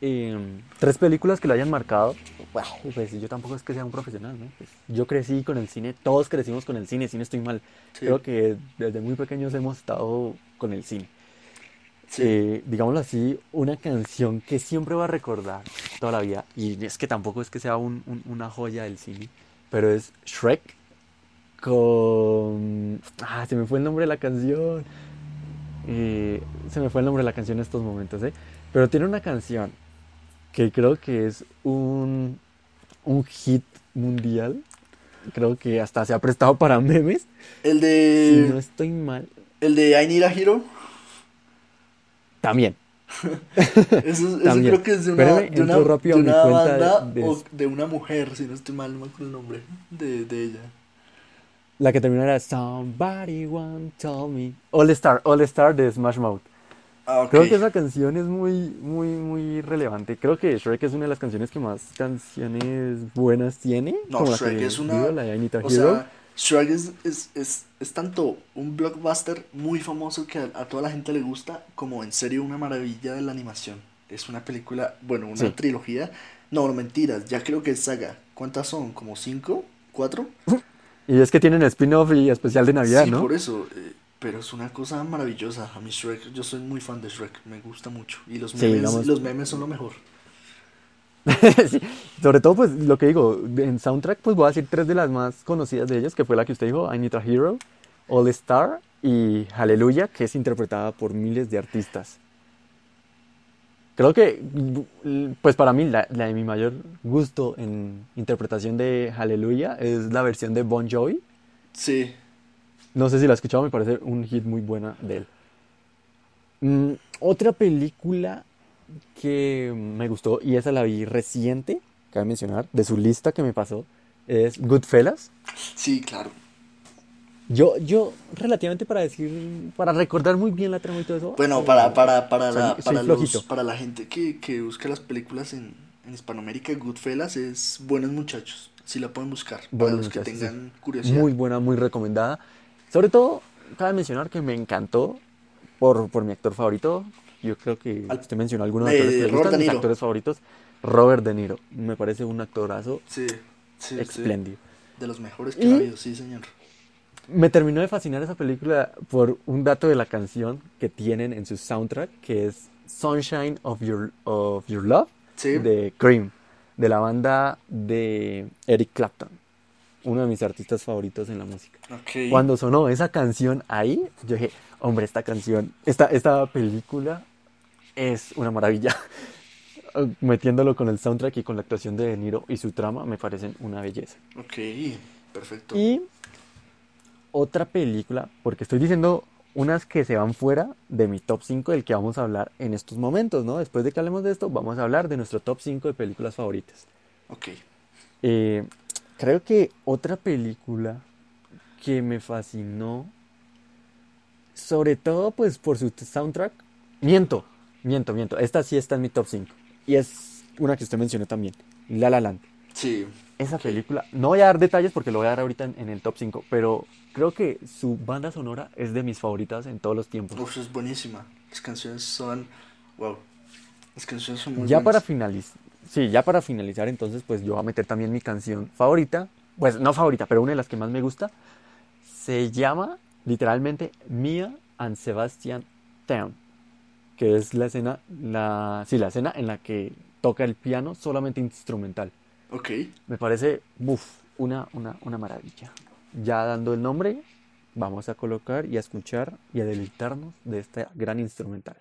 em, tres películas que lo hayan marcado, bueno, pues yo tampoco es que sea un profesional, ¿no? Pues yo crecí con el cine, todos crecimos con el cine, si no estoy mal. Sí, Creo que desde muy pequeños hemos estado con el cine. sí, eh, digámoslo así, una canción que siempre va a recordar toda la vida. Y es que tampoco es que sea un- un- una joya del cine, pero es Shrek con... Ah, se me fue el nombre de la canción. Eh, se me fue el nombre de la canción en estos momentos, ¿eh? Pero tiene una canción que creo que es un, un hit mundial. Creo que hasta se ha prestado para memes. El Si no de, estoy mal, el de I Need a Hero, también. eso, eso También. creo que es de una, Espérame, de una, de de- banda de- o de una mujer, si no estoy mal, no me acuerdo el nombre de, de ella. La que termina era Somebody One Told Me. All Star, All Star de Smash Mouth. Ah, ok. Creo que esa canción es muy, muy, muy relevante. Creo que Shrek es una de las canciones que más canciones buenas tiene. No, como la Shrek que es una- digo, la de I Need a O Hero. sea, Shrek es, es, es, es tanto un blockbuster muy famoso que a, a toda la gente le gusta, como en serio una maravilla de la animación. Es una película, bueno, una Sí. trilogía. No, no, mentiras, ya creo que es saga. ¿Cuántas son? ¿Como cinco? ¿Cuatro? Y es que tienen spin-off y especial de Navidad, sí, ¿no? por eso. eh, pero es una cosa maravillosa. A mí Shrek, yo soy muy fan de Shrek, me gusta mucho. Y los Sí, memes, digamos- los memes son lo mejor. Sí, Sobre todo, pues lo que digo, en soundtrack, pues voy a decir tres de las más conocidas de ellas, que fue la que usted dijo, I Need a Hero, All Star y Hallelujah, que es interpretada por miles de artistas. Creo que, pues para mí, la, la de mi mayor gusto en interpretación de Hallelujah es la versión de Bon Jovi. Sí, No sé si la has escuchado, me parece un hit muy buena de él. Mm, otra película que me gustó, y esa la vi reciente, cabe mencionar, de su lista que me pasó, es Goodfellas. sí, claro. Yo, yo, relativamente para decir, para recordar muy bien la trama y todo eso. Bueno, eh, para, para, para, soy- la, para, los, para la gente que, que busca las películas en, en Hispanoamérica, Goodfellas es Buenos Muchachos. Si la pueden buscar, para Buenos los que sí. tengan curiosidad. Muy buena, muy recomendada. Sobre todo, cabe mencionar que me encantó por, por mi actor favorito. Yo creo que Al- usted mencionó algunos eh, actores que le Robert gustan, De mis actores favoritos. Robert De Niro. Me parece un actorazo Sí, sí, sí. espléndido. De los mejores que ha habido, sí, señor. Me terminó de fascinar esa película por un dato de la canción que tienen en su soundtrack, que es Sunshine of Your, of Your Love Sí, de Cream, de la banda de Eric Clapton, uno de mis artistas favoritos en la música. Cuando sonó esa canción ahí, yo dije, hombre, esta canción, esta, esta película es una maravilla. metiéndolo con el soundtrack y con la actuación de De Niro y su trama, me parecen una belleza. Ok, perfecto. Y otra película, porque estoy diciendo unas que se van fuera de mi top 5 del que vamos a hablar en estos momentos, ¿no? Después de que hablemos de esto, vamos a hablar de nuestro top 5 de películas favoritas. Ok. Eh, creo que otra película que me fascinó, sobre todo pues por su soundtrack, miento, miento, miento, esta sí está en mi top 5 y es una que usted mencionó también, La La Land. Sí. Esa película, no voy a dar detalles porque lo voy a dar ahorita en, en el top 5, pero creo que su banda sonora es de mis favoritas en todos los tiempos. Uf, es buenísima. Las canciones son. Wow. Las canciones son muy Ya para buenas. finalizar, sí, ya para finalizar, entonces, pues yo voy a meter también mi canción favorita, pues no favorita, pero una de las que más me gusta, se llama literalmente Mia and Sebastian Town, que es la escena, la, sí, la escena en la que toca el piano solamente instrumental. Ok. Me parece, buf, una, una, una maravilla. Ya dando el nombre, vamos a colocar y a escuchar y a deleitarnos de esta gran instrumental.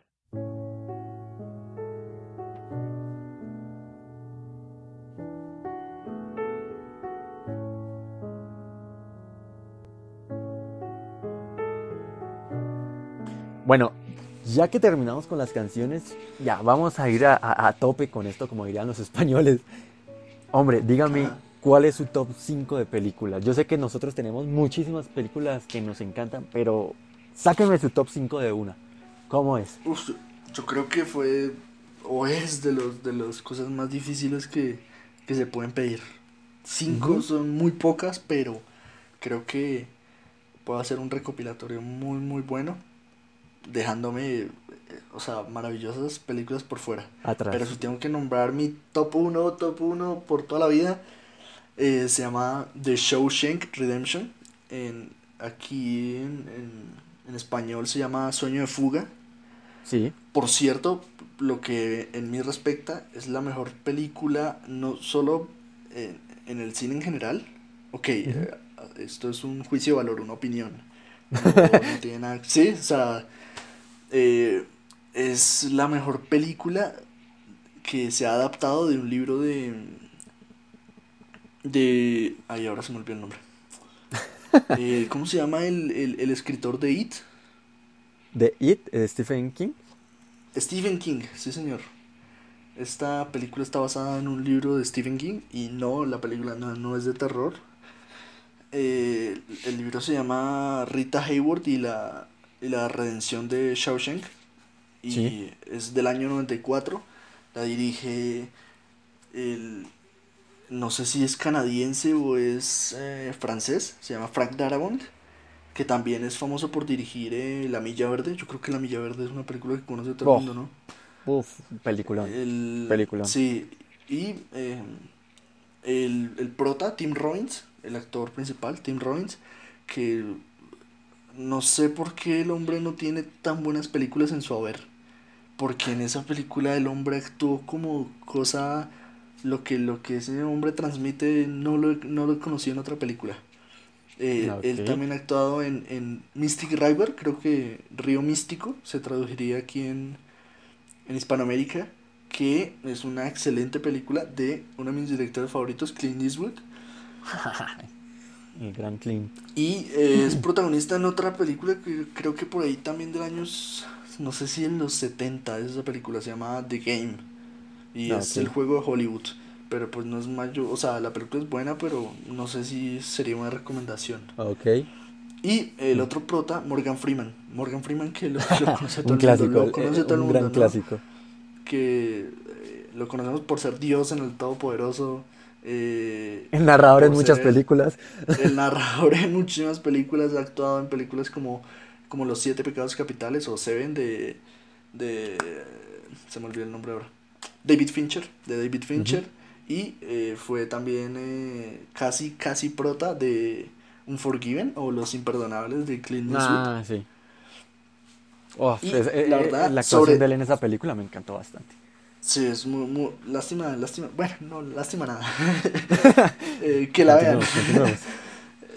Bueno, ya que terminamos con las canciones, ya vamos a ir a, a- a tope con esto, como dirían los españoles. Hombre, dígame, Ajá. ¿cuál es su top 5 de películas? Yo sé que nosotros tenemos muchísimas películas que nos encantan, pero sáquenme su top 5 de una. ¿Cómo es? Uf, yo creo que fue. O es de los de las cosas más difíciles que, que se pueden pedir. Cinco son muy pocas, pero creo que puedo hacer un recopilatorio muy, muy bueno. Dejándome, eh, o sea, maravillosas películas por fuera. Atrás. Pero si tengo que nombrar mi top 1, top 1 por toda la vida, eh, se llama The Shawshank Redemption. En, aquí en, en- en español se llama Sueño de Fuga. Sí, Por cierto, lo que en mí respecta es la mejor película, no solo en, en el cine en general. Ok, eh, esto es un juicio de valor, una opinión. No, no tiene nada. Sí, o sea, eh, es la mejor película que se ha adaptado de un libro de. de. Ay, ahora se me olvidó el nombre. Eh, ¿cómo se llama el, el, el escritor de It? The It, de Stephen King. Stephen King, sí señor. Esta película está basada en un libro de Stephen King y no, la película no, no es de terror. Eh, el libro se llama Rita Hayworth y la, la redención de Shawshank y Sí. es del año 94. La dirige el, no sé si es canadiense o es eh, francés, se llama Frank Darabont, que también es famoso por dirigir eh, La Milla Verde. Yo creo que La Milla Verde es una película que conoce todo Oh, el mundo, ¿no? Uf, película. El, Película. Sí, y eh, el, el prota, Tim Robbins, el actor principal, Tim Robbins, que no sé por qué el hombre no tiene tan buenas películas en su haber. Porque en esa película el hombre actuó como cosa, lo que, lo que ese hombre transmite no lo, he- no lo he conocido en otra película. Eh, Él también ha actuado en, en Mystic River, creo que Río Místico se traduciría aquí en, en Hispanoamérica, que es una excelente película de uno de mis directores favoritos, Clint Eastwood. El gran Clint. Y eh, es protagonista en otra película que creo que por ahí también del años, no sé si en los 70 es esa película, se llama The Game. Y Ah, es el juego de Hollywood. Pero pues no es mayor, o sea, la película es buena, pero no sé si sería una recomendación. Ok. Y el otro prota, Morgan Freeman. Morgan Freeman que lo, lo conoce todo Un el mundo, clásico, lo conoce eh, todo el un mundo, gran ¿no? clásico. que eh, lo conocemos por ser Dios en el Todopoderoso, eh, El narrador en muchas películas. el narrador en muchísimas películas, ha actuado en películas como, como Los Siete Pecados Capitales o Seven de, de... se me olvidó el nombre ahora. David Fincher, de David Fincher. Y eh, fue también eh, casi, casi prota de Unforgiven o Los Imperdonables de Clint Eastwood. Ah, sí. Oh, es- la verdad, la actuación sobre- de él en esa película me encantó bastante. Sí, es muy, muy... Lástima, lástima... Bueno, no, lástima nada. Eh, que la vean.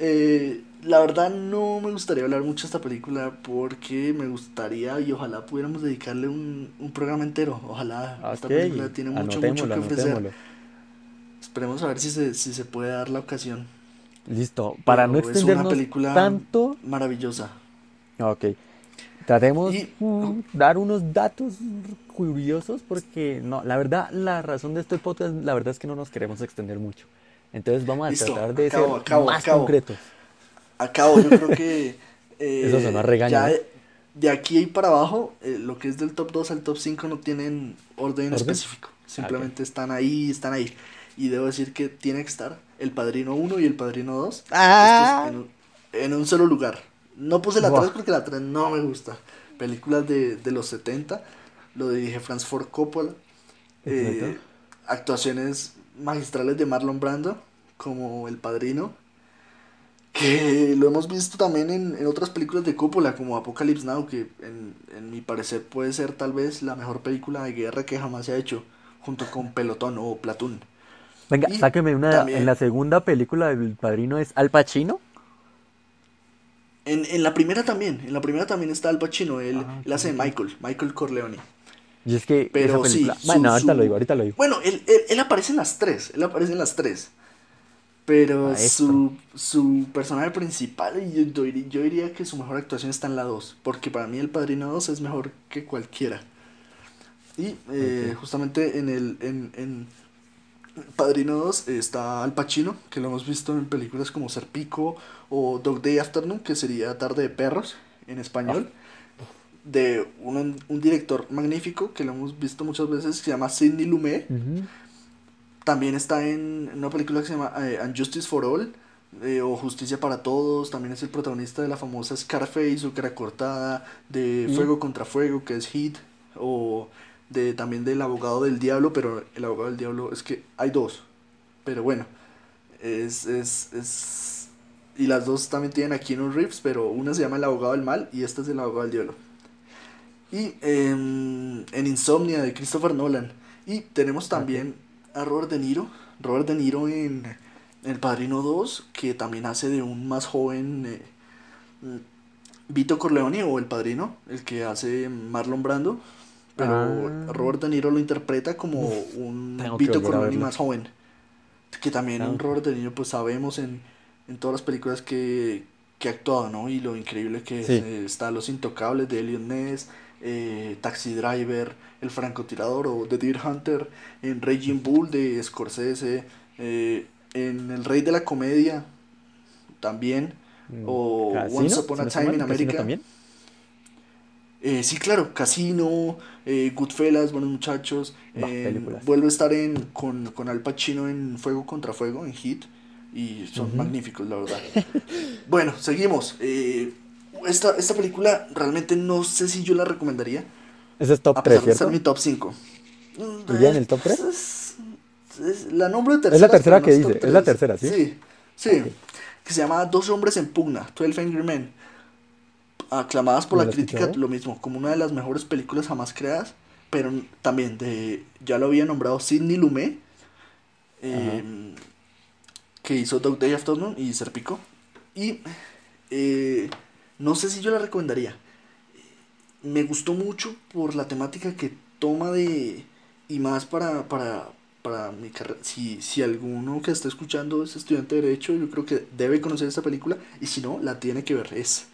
Eh, la verdad no me gustaría hablar mucho de esta película porque me gustaría y ojalá pudiéramos dedicarle un, un programa entero. Ojalá. Esta película tiene mucho, mucho que ofrecer. Esperemos a ver si se, si se puede dar la ocasión. Listo. Para no extendernos una película tanto. Maravillosa. Ok. Tratemos de dar unos datos curiosos porque no, la verdad, la razón de este podcast, la verdad es que no nos queremos extender mucho. Entonces vamos a tratar de ser más concretos. Acabo, yo creo que... Eh, Eso suena regaño. Ya de, aquí para abajo, eh, lo que es del top 2 al top 5 no tienen orden, específico. Simplemente están ahí, están ahí. Y debo decir que tiene que estar el Padrino 1 y el Padrino 2 ah. en, un, solo lugar. No puse la 3 porque la 3 no me gusta. Películas de, de los 70, lo dirige Franz Ford Coppola. Eh, actuaciones magistrales de Marlon Brando como el padrino. Que lo hemos visto también en, en otras películas de Coppola, como Apocalypse Now, que en, en, mi parecer puede ser tal vez la mejor película de guerra que jamás se ha hecho, junto con Pelotón o Platoon. Venga, sáqueme una. en la segunda película del padrino es Al Pacino. En, en, la primera también, en la primera también está Al Pacino, él, ah, él hace de Michael, Michael Corleone. Y es que Pero película... sí, bueno, ahorita lo digo, ahorita lo digo. Bueno, él, él, aparece en las tres, él aparece en las tres. Pero su, su personaje principal, yo, yo, diría que su mejor actuación está en la 2, porque para mí el Padrino 2 es mejor que cualquiera. Y eh, justamente en el en, en Padrino 2 está Al Pacino, que lo hemos visto en películas como Serpico o Dog Day Afternoon, que sería Tarde de Perros en español. Ah de un, un, director magnífico que lo hemos visto muchas veces, se llama Sidney Lumet. También está en, una película que se llama eh, Unjustice for All eh, o Justicia para Todos. También es el protagonista de la famosa Scarface o Cara Cortada, de Fuego contra Fuego, que es Hit, o de también del Abogado del Diablo, pero el Abogado del Diablo es que hay dos. Pero bueno, es, es, es... Y las dos también tienen aquí en un Reeves, pero una se llama El Abogado del Mal y esta es El Abogado del Diablo y en Insomnia de Christopher Nolan. Y tenemos también a Robert De Niro, Robert De Niro en El Padrino 2, que también hace de un más joven eh, Vito Corleone o El Padrino, el que hace Marlon Brando. Pero ah. Robert De Niro lo interpreta como un Vito Corleone más joven. Que también Robert De Niro pues sabemos en, en todas las películas que, que ha actuado, ¿no? Y lo increíble que eh, está Los Intocables de Elliot Ness, eh, Taxi Driver, El francotirador o The Deer Hunter, en Raging Bull de Scorsese, eh, en El Rey de la Comedia también, mm, o Once Upon a Time in America. También? Eh, sí, claro, Casino, Goodfellas, Buenos Muchachos, vuelve a estar en, con, con Al Pacino en Fuego contra Fuego, en Hit, y son magníficos, la verdad. bueno, seguimos. Eh, esta, esta película realmente no sé si yo la recomendaría. Ese es top a 3, ¿cierto? Es mi top 5. ¿Ya en el top 3? Es, la nombre de tercera. Es la tercera que dice, es la tercera, ¿sí? Sí, sí. Que se llama Dos hombres en pugna, 12 Angry Men. Aclamadas por la crítica, lo mismo, como una de las mejores películas jamás creadas. Pero también de, ya lo había nombrado Sidney Lumet, eh, que hizo Dog Day Afternoon y Serpico. Y eh, no sé si yo la recomendaría. Me gustó mucho por la temática que toma de... Y más para, para, para mi carrera. Si, si alguno que está escuchando es estudiante de Derecho, yo creo que debe conocer esta película. Y si no, la tiene que ver. Es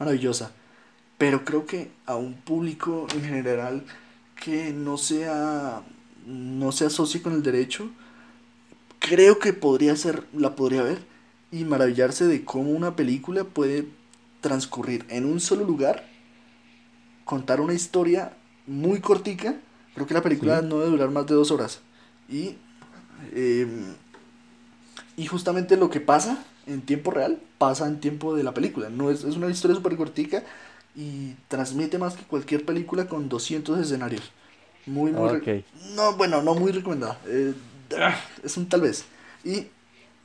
maravillosa. Pero creo que a un público en general que no sea no se asocie con el derecho, creo que podría ser, la podría ver y maravillarse de cómo una película puede transcurrir en un solo lugar, contar una historia muy cortica. Creo que la película no debe durar más de dos horas. Y, em, y justamente lo que pasa en tiempo real pasa en tiempo de la película. No es, es una historia súper cortica y transmite más que cualquier película con 200 escenarios. Muy, muy... No, bueno, no muy recomendada. Eh, es un tal vez. Y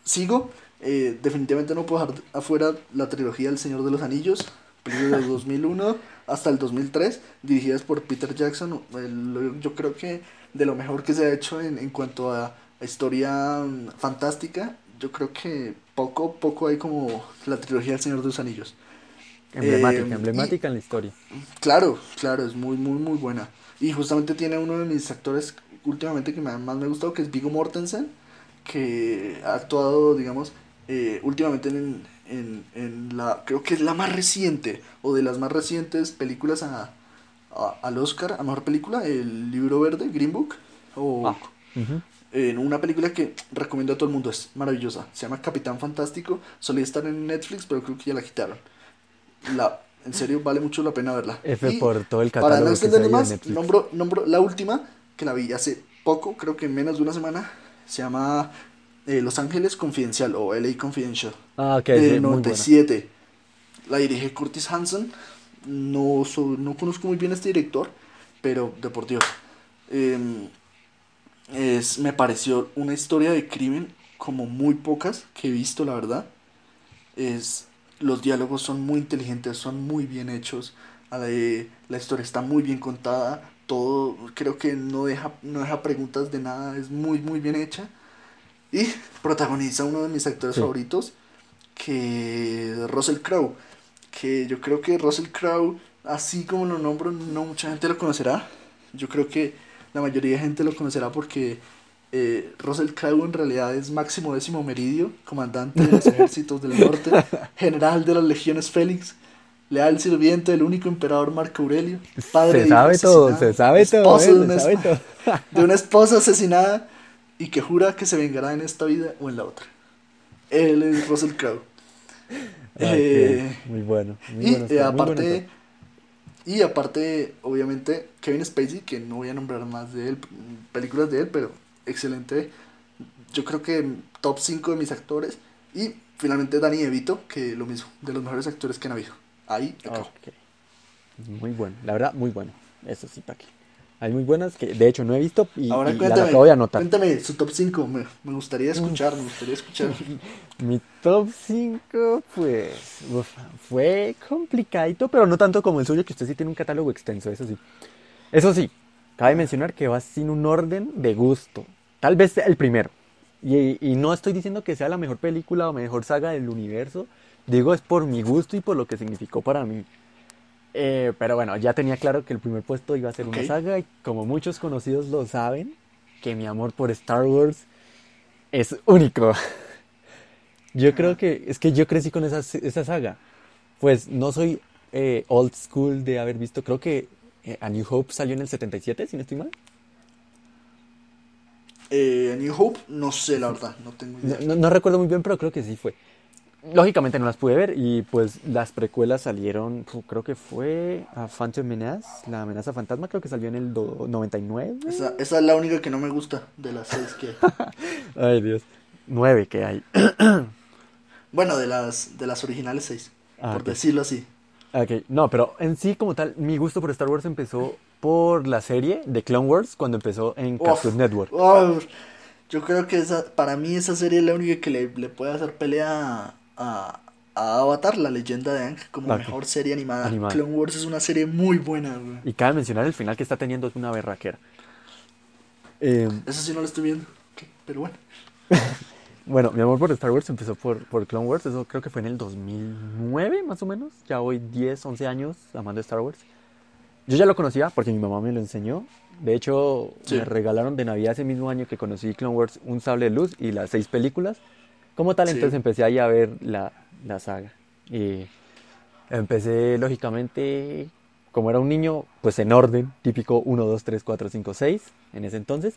sigo. Eh, definitivamente no puedo dejar afuera la trilogía El Señor de los Anillos, película del 2001 hasta el 2003, dirigidas por Peter Jackson. yo creo que de lo mejor que se ha hecho en, en cuanto a, historia mm, fantástica yo creo que poco, poco hay como la trilogía del Señor de los Anillos. Emblemática, Eh, emblemática en la historia. Claro, claro, es muy, muy, muy buena. Y justamente tiene uno de mis actores últimamente que más me ha gustado, que es Viggo Mortensen, que ha actuado, digamos, eh, últimamente en, en, en la, creo que es la más reciente, o de las más recientes películas a, a- al Oscar, a Mejor Película, el Libro Verde, Green Book, o Ah. En una película que recomiendo a todo el mundo, es maravillosa, se llama Capitán Fantástico, solía estar en Netflix, pero creo que ya la quitaron. La, en serio, vale mucho la pena verla. F Y por todo el para catálogo no extendernos veía en más, nombro, nombro la última, que la vi hace poco, creo que en menos de una semana, se llama eh, Los Ángeles Confidencial o LA Confidential, Ah, ok, de sí, muy buena. 97. La dirige Curtis Hanson, no, so- no conozco muy bien a este director, pero de por Dios. em, es, me pareció una historia de crimen como muy pocas que he visto, la verdad. Es, los diálogos son muy inteligentes, son muy bien hechos. La, la historia está muy bien contada. Todo, creo que no deja, no deja preguntas de nada. Es muy, muy bien hecha. Y protagoniza uno de mis actores Sí. favoritos, que es Russell Crowe. Que yo creo que Russell Crowe, así como lo nombro, no mucha gente lo conocerá. Yo creo que la mayoría de gente lo conocerá porque eh, Russell Crowe en realidad es Máximo Décimo Meridio, comandante de los ejércitos del norte, general de las legiones Félix, leal sirviente del único emperador Marco Aurelio, padre Se de sabe hijo todo, se sabe todo, eh, de se una sabe todo. de una esposa asesinada y que jura que se vengará en esta vida o en la otra. Él es Russell Crowe. Eh, Muy bueno, muy y bueno. eh, muy bueno aparte, está. Y aparte, obviamente, Kevin Spacey, que no voy a nombrar más de él, películas de él, pero excelente. Yo creo que top 5 de mis actores. Y finalmente Danny DeVito, que lo mismo, de los mejores actores que han habido. Ahí acabo. Muy bueno, la verdad, muy bueno. Eso sí, Paqui. Hay muy buenas que de hecho no he visto y, Ahora y cuéntame, acabo de anotar. cuéntame su top 5. Me, me gustaría escuchar, me gustaría escuchar. Mi top 5, pues, uf, fue complicadito, pero no tanto como el suyo, que usted sí tiene un catálogo extenso, eso sí. Eso sí, cabe mencionar que va sin un orden de gusto. Tal vez el primero. Y, y no estoy diciendo que sea la mejor película o mejor saga del universo. Digo, es por mi gusto y por lo que significó para mí. Eh, pero bueno, ya tenía claro que el primer puesto iba a ser una saga y como muchos conocidos lo saben, que mi amor por Star Wars es único. Yo creo que es que yo crecí con esa, esa saga. Pues no soy eh, old school de haber visto, creo que eh, A New Hope salió en el 77, si no estoy mal. Eh, A New Hope, no sé la verdad, no tengo No, idea. no- no recuerdo muy bien, pero creo que sí fue. Lógicamente no las pude ver y pues las precuelas salieron, creo que fue a Phantom Menace, la amenaza fantasma, creo que salió en el do- 99. Esa, esa es la única que no me gusta de las seis que hay. Ay Dios, 9 que hay. Bueno, de las, de las originales seis, Ah, por decirlo así. Ok, no, pero en sí como tal, mi gusto por Star Wars empezó por la serie de Clone Wars cuando empezó en. Cartoon Network. Yo creo que esa, para mí esa serie es la única que le, le puede hacer pelea a, a Avatar, la leyenda de Aang, como mejor serie animada. Animada. Clone Wars es una serie muy buena, güey. Y cabe mencionar el final que está teniendo es una berraquera. Eh, Eso sí no lo estoy viendo, pero bueno. bueno, mi amor por Star Wars empezó por, por Clone Wars, eso creo que fue en el 2009 más o menos. Ya voy 10, 11 años amando Star Wars. Yo ya lo conocía porque mi mamá me lo enseñó. De hecho, Sí. me regalaron de Navidad ese mismo año que conocí Clone Wars un sable de luz y las seis películas. Como tal, Sí. entonces empecé ahí a ver la, la saga. Y empecé, lógicamente, como era un niño, pues en orden, típico 1, 2, 3, 4, 5, 6, en ese entonces.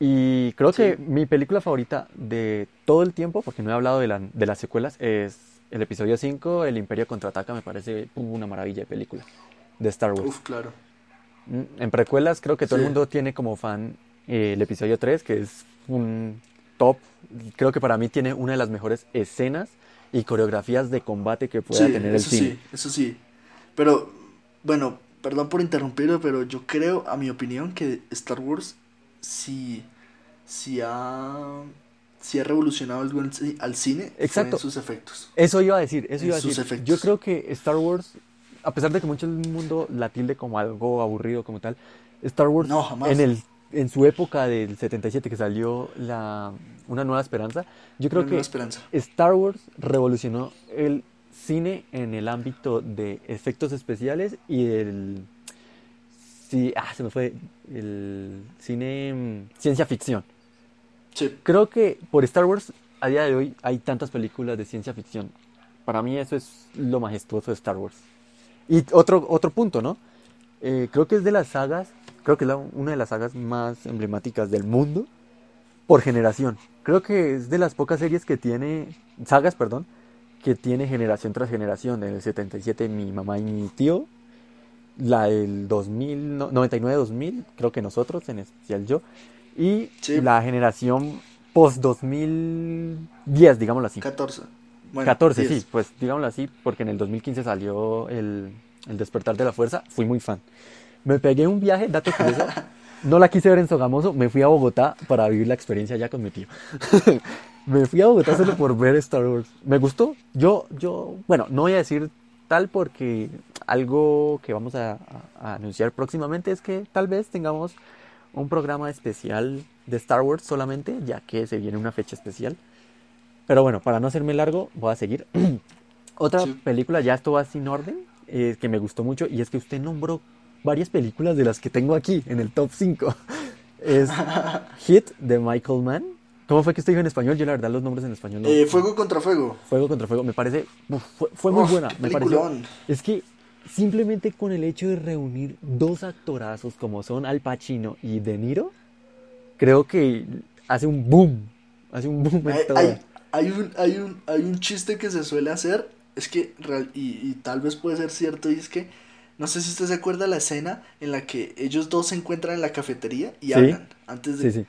Y creo que Sí. mi película favorita de todo el tiempo, porque no he hablado de, la- de las secuelas, es el episodio 5, El Imperio Contraataca, me parece una maravilla de película de Star Wars. Uf, claro. Mm, En precuelas creo que todo el Sí. mundo tiene como fan eh, el episodio 3, que es un top. Creo que para mí tiene una de las mejores escenas y coreografías de combate que pueda Sí, tener el eso cine. sí, eso sí. Pero, bueno, perdón por interrumpirlo, pero yo creo, a mi opinión, que Star Wars sí, sí ha, sí ha revolucionado algo al cine Exacto. en sus efectos. Eso iba a decir, eso En iba a decir. efectos. Yo creo que Star Wars, a pesar de que mucho el mundo la tilde como algo aburrido como tal, Star Wars No, jamás. en el en su época del 77 que salió la, Una Nueva Esperanza, yo creo Una que. Star Wars revolucionó el cine en el ámbito de efectos especiales y el... Sí, ah, se me fue el cine mm, ciencia ficción. Sí. Creo que por Star Wars a día de hoy hay tantas películas de ciencia ficción. Para mí eso es lo majestuoso de Star Wars. Y otro, otro punto, ¿no? Eh, creo que es de las sagas, creo que es la- una de las sagas más emblemáticas del mundo por generación. Creo que es de las pocas series que tiene, sagas, perdón, que tiene generación tras generación. En el 77 mi mamá y mi tío, la del 2000, no- 99-2000, creo que nosotros, en especial yo, y Sí. la generación post 2010, digámoslo así. 14. Bueno, 14, 10. sí, pues digámoslo así, porque en el 2015 salió el, el Despertar de la Fuerza, fui muy fan. Me pegué un viaje, dato curioso, no la quise ver en Sogamoso, me fui a Bogotá para vivir la experiencia allá con mi tío. me fui a Bogotá solo por ver Star Wars. Me gustó, yo, yo, bueno, no voy a decir tal porque algo que vamos a, a- a anunciar próximamente es que tal vez tengamos un programa especial de Star Wars solamente, ya que se viene una fecha especial. Pero bueno, para no hacerme largo, voy a seguir. Otra Sí. película, ya esto va sin orden, eh, que me gustó mucho, y es que usted nombró varias películas de las que tengo aquí en el top 5. Es Hit de Michael Mann. ¿Cómo fue que usted dijo en español? Yo la verdad los nombres en español no. Eh, fuego contra fuego. Fuego contra Fuego, me parece, uf, fue, fue muy Uf, buena, me pareció. Es que simplemente con el hecho de reunir dos actorazos como son Al Pacino y De Niro, creo que hace un boom, hace un boom en Hay, todo. hay, hay un, hay, un, hay un chiste que se suele hacer, es que, y tal vez puede ser cierto, y es que, no sé si usted se acuerda la escena en la que ellos dos se encuentran en la cafetería y Sí. hablan. Antes de, Sí, sí,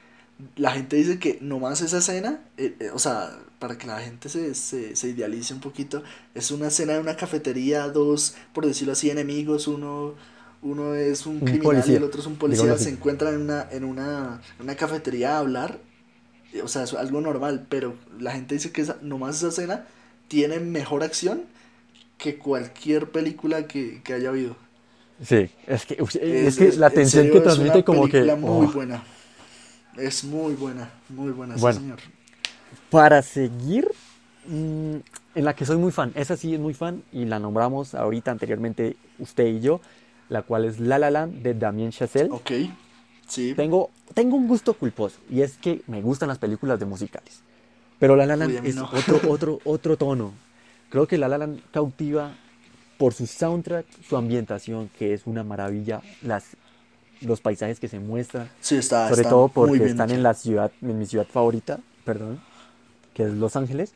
La gente dice que nomás esa escena, eh, eh, o sea, para que la gente se, se, se idealice un poquito, es una escena de una cafetería, dos, por decirlo así, enemigos, uno, uno es un, Un criminal y el otro es un policía, se encuentran en una, en una, una cafetería a hablar, eh, o sea, es algo normal, pero la gente dice que esa, nomás esa escena tiene mejor acción que cualquier película que, que haya habido. Sí, es que, es, Es- que es- la en tensión serio, que es una transmite como que... muy oh. buena. Es muy buena, muy buena, sí, señor. Para seguir, mm, en la que soy muy fan, esa sí es muy fan y la nombramos ahorita anteriormente usted y yo, la cual es La La Land de Damien Chazelle. Ok, sí. Tengo, tengo un gusto culposo y es que me gustan las películas de musicales. Pero La La Land Uy, es no. otro, otro, otro tono. Creo que La La Land cautiva por su soundtrack, su ambientación, que es una maravilla, las, los paisajes que se muestran, Sí, está, sobre está todo porque están hecho. en la ciudad, en mi ciudad favorita, perdón, que es Los Ángeles.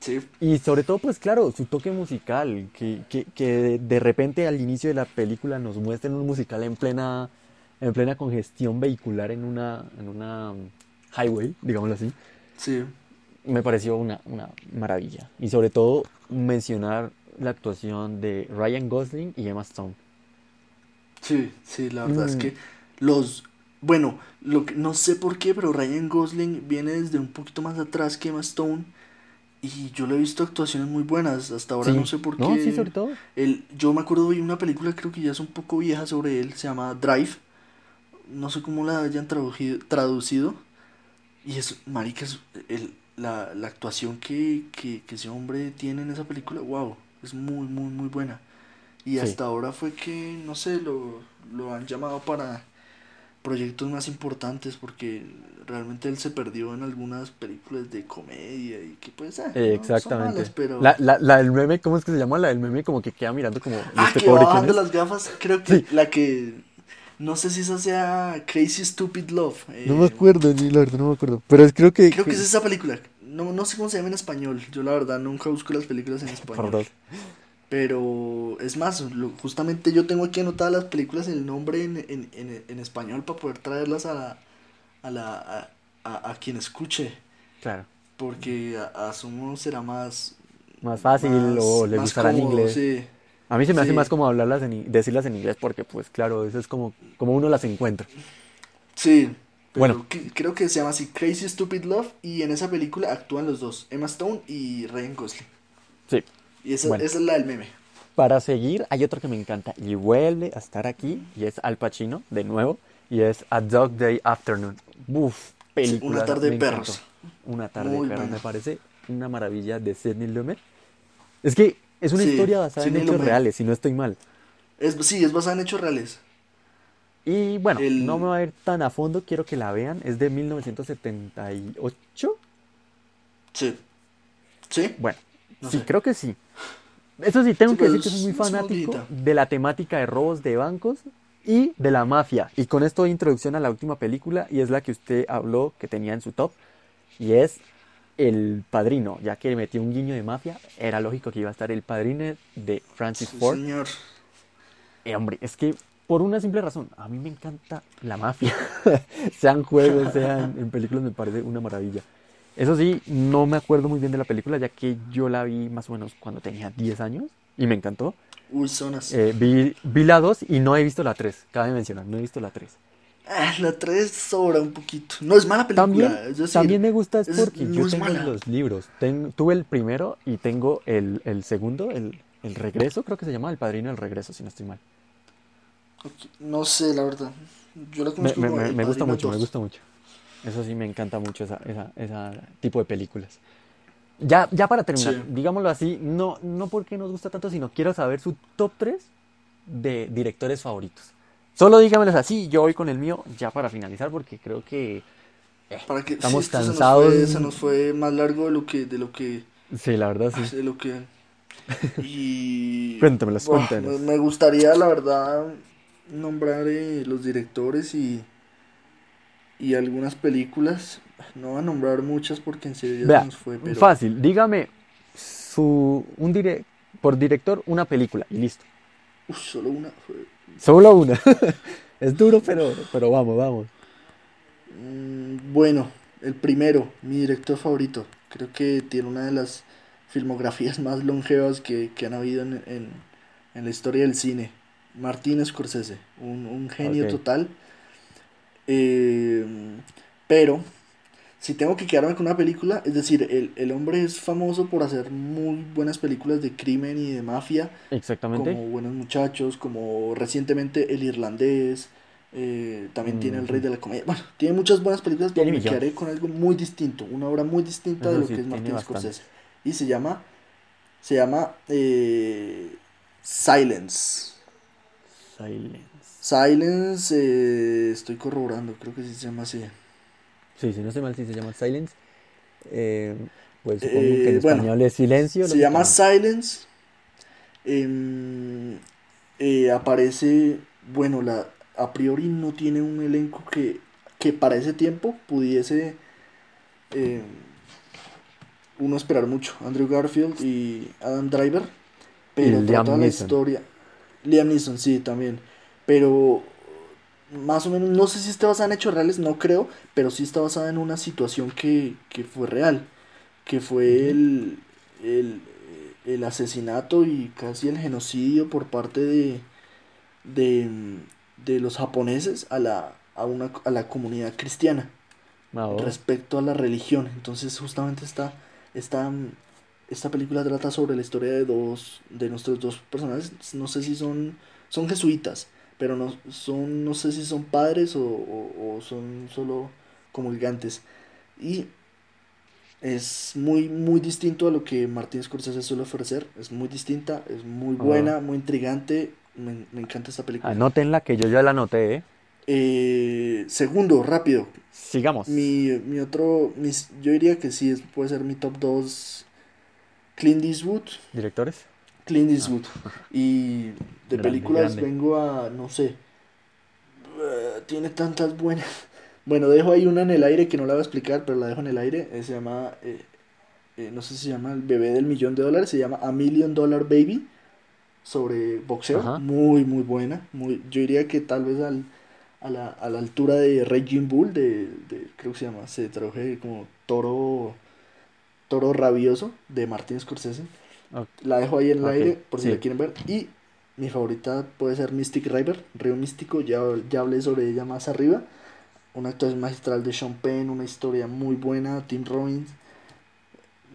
Sí, Y sobre todo, pues claro, su toque musical, que, que, que de repente al inicio de la película nos muestren un musical en plena, en plena congestión vehicular en una, en una um, highway, digámoslo así, sí. me pareció una, una maravilla. Y sobre todo mencionar la actuación de Ryan Gosling y Emma Stone. Sí, sí, la verdad es Mm. que los... Bueno, lo que, no sé por qué, pero Ryan Gosling viene desde un poquito más atrás que Emma Stone. Y yo le he visto actuaciones muy buenas. Hasta ahora Sí. no sé por No, qué. sí, sobre todo. Él, yo me acuerdo de una película, creo que ya es un poco vieja sobre él, se llama Drive. No sé cómo la hayan traducido. traducido. Y es, marica, es el- la, la actuación que, que, que ese hombre tiene en esa película, wow, es muy, muy, muy buena. Y Sí. hasta ahora fue que, no sé, lo, lo han llamado para proyectos más importantes porque realmente él se perdió en algunas películas de comedia y que pues, ah, Eh, no exactamente. malas, pero... La, la, la del meme, ¿cómo es que se llama? La del meme como que queda mirando como, ¿y Ah, este que pobre va es? las gafas. Creo que Sí. la que. No sé si esa sea Crazy Stupid Love. eh, No me acuerdo, ni la verdad no me acuerdo. Pero es creo que... Creo que es esa película. No, no sé cómo se llama en español. Yo la verdad nunca busco las películas en español. Perdón. Pero es más, lo- justamente yo tengo aquí anotadas las películas el nombre en, en, en, en español para poder traerlas a la, a, la, a, a, quien escuche. Claro. Porque a- asumo será más. Más fácil o le más gustará en inglés. Sí. A mí se me hace más como hablarlas en, decirlas en inglés porque pues claro, eso es como, como uno las encuentra. Sí, pero Bueno. que- creo que se llama así Crazy Stupid Love y en esa película actúan los dos, Emma Stone y Ryan Gosling. Sí. Y esa, Bueno. esa es la del meme. Para seguir, hay otro que me encanta y vuelve a estar aquí y es Al Pacino, de nuevo, y es A Dog Day Afternoon. Uf, película. Una tarde de perros. Una tarde de perros, me parece una maravilla de Sidney Lumet. Es que es una historia basada en hechos reales, si no estoy mal. Es, sí, es basada en hechos reales. Y bueno, no me va a ir tan a fondo, quiero que la vean. Es de 1978. Sí. ¿Sí? Bueno, sí, creo que sí. Eso sí, tengo que decir que soy muy fanático de la temática de robos de bancos y de la mafia. Y con esto introducción a la última película y es la que usted habló que tenía en su top. Y es El Padrino, ya que metió un guiño de mafia, era lógico que iba a estar el padrino de Francis Ford. Señor. Eh, hombre, es que por una simple razón, a mí me encanta la mafia. sean juegos, sean en películas, me parece una maravilla. Eso sí, no me acuerdo muy bien de la película, ya que yo la vi más o menos cuando tenía 10 años y me encantó. Uy, zonas. Eh, vi, vi, la 2 y no he visto la 3, cabe mencionar, no he visto la 3. Ah, la 3 sobra un poquito. No es mala película. También, también me gusta es porque yo tengo los libros. tuve el primero y tengo el, el segundo, el, el, regreso, creo que se llama El Padrino del Regreso, si no estoy mal. No sé, la verdad. Yo la me, me, me gusta mucho, me gusta mucho. Eso sí, me encanta mucho esa, esa, esa tipo de películas. Ya, ya para terminar, digámoslo así, no, no porque nos gusta tanto, sino quiero saber su top 3 de directores favoritos. Solo dígamelos así, yo voy con el mío ya para finalizar, porque creo que, eh, para que estamos cansados. Se nos, fue, más largo de lo que... De lo que sí, la verdad sí. De lo que... Y... Me gustaría, la verdad, nombrar eh, los directores y y algunas películas. No voy a nombrar muchas porque en serio ya nos fue. Pero... Fácil, dígame su, un dire por director una película y listo. Uf, solo una. Solo una. es duro, pero, pero vamos, vamos. Mm, bueno, el primero, mi director favorito. Creo que tiene una de las filmografías más longevas que, que han habido en, en, en, la historia del cine. Martín Scorsese, un, un genio total eh, pero, si tengo que quedarme con una película, es decir, el, el, hombre es famoso por hacer muy buenas películas de crimen y de mafia. Exactamente. Como Buenos Muchachos, como recientemente El Irlandés. Eh, también tiene El Rey de la Comedia. Bueno, tiene muchas buenas películas, pero me quedaré con algo muy distinto, una obra muy distinta de lo que es Martin Scorsese. Y se llama, se llama eh, Silence. Silence. Silence, eh, estoy corroborando, creo que sí se llama así. Sí, si no sé mal, sí se llama Silence. Eh, pues supongo que en eh, español es silencio. Se llama Silence. Em, aparece, bueno, la, a priori no tiene un elenco que, que para ese tiempo pudiese uno esperar mucho. Andrew Garfield y Adam Driver. Pero toda la historia. Liam Neeson, sí, también pero más o menos, no sé si está basada en hechos reales, no creo, pero sí está basada en una situación que, fue real, que fue el, el, asesinato y casi el genocidio por parte de, de, los japoneses a la, a, una, a la comunidad cristiana ah, oh. respecto a la religión. Entonces justamente esta, esta, esta película trata sobre la historia de dos, de nuestros dos personajes, no sé si son, son jesuitas pero no son no sé si son padres o, son solo comulgantes. Y es muy muy distinto a lo que Martín Scorsese suele ofrecer. Es muy distinta es muy buena muy intrigante. Me, encanta esta película. Anótenla que yo ya la anoté ¿eh? Eh, segundo rápido. Sigamos. Mi, mi otro yo diría que sí puede ser mi top 2 Clint Eastwood directores Clint Eastwood. Y de películas vengo a, no sé, eh, tiene tantas buenas. Bueno, dejo ahí una en el aire que no la voy a explicar, pero la dejo en el aire. Eh, se llama, eh, no sé si se llama El bebé del millón de dólares, se llama A Million Dollar Baby, sobre boxeo. Muy, muy buena. Muy, yo diría que tal vez al, a, la, a la altura de Raging Bull, de, de, creo que se llama, se traduce como Toro, Toro Rabioso, de Martin Scorsese. La dejo ahí en el aire por si la quieren ver. Y mi favorita puede ser Mystic River, Río Místico. Ya, ya hablé sobre ella más arriba. Una actuación magistral de Sean Penn, una historia muy buena, Tim Robbins.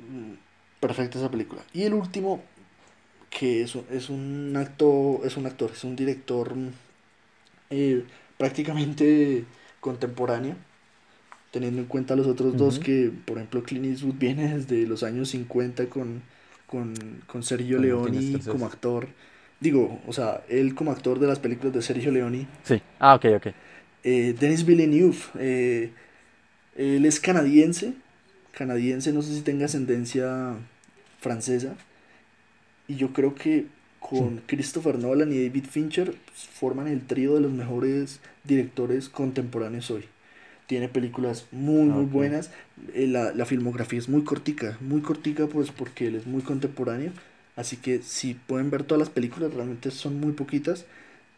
Mm, perfecta esa película. Y el último, que es, es un actor, es un actor, es un director eh, prácticamente contemporánea, teniendo en cuenta los otros dos que, por ejemplo, Clint Eastwood viene desde los años 50 con, con, con Sergio Leone como actor. Digo, o sea, él como actor de las películas de Sergio Leone. Sí, ah, ok, ok. Eh, Denis Villeneuve, eh, él es canadiense, canadiense, no sé si tenga ascendencia francesa, y yo creo que con Christopher Nolan y David Fincher pues, forman el trío de los mejores directores contemporáneos hoy. Tiene películas muy, muy buenas. Eh, la, la, filmografía es muy cortica, muy cortica pues porque él es muy contemporáneo. Así que si pueden ver todas las películas, realmente son muy poquitas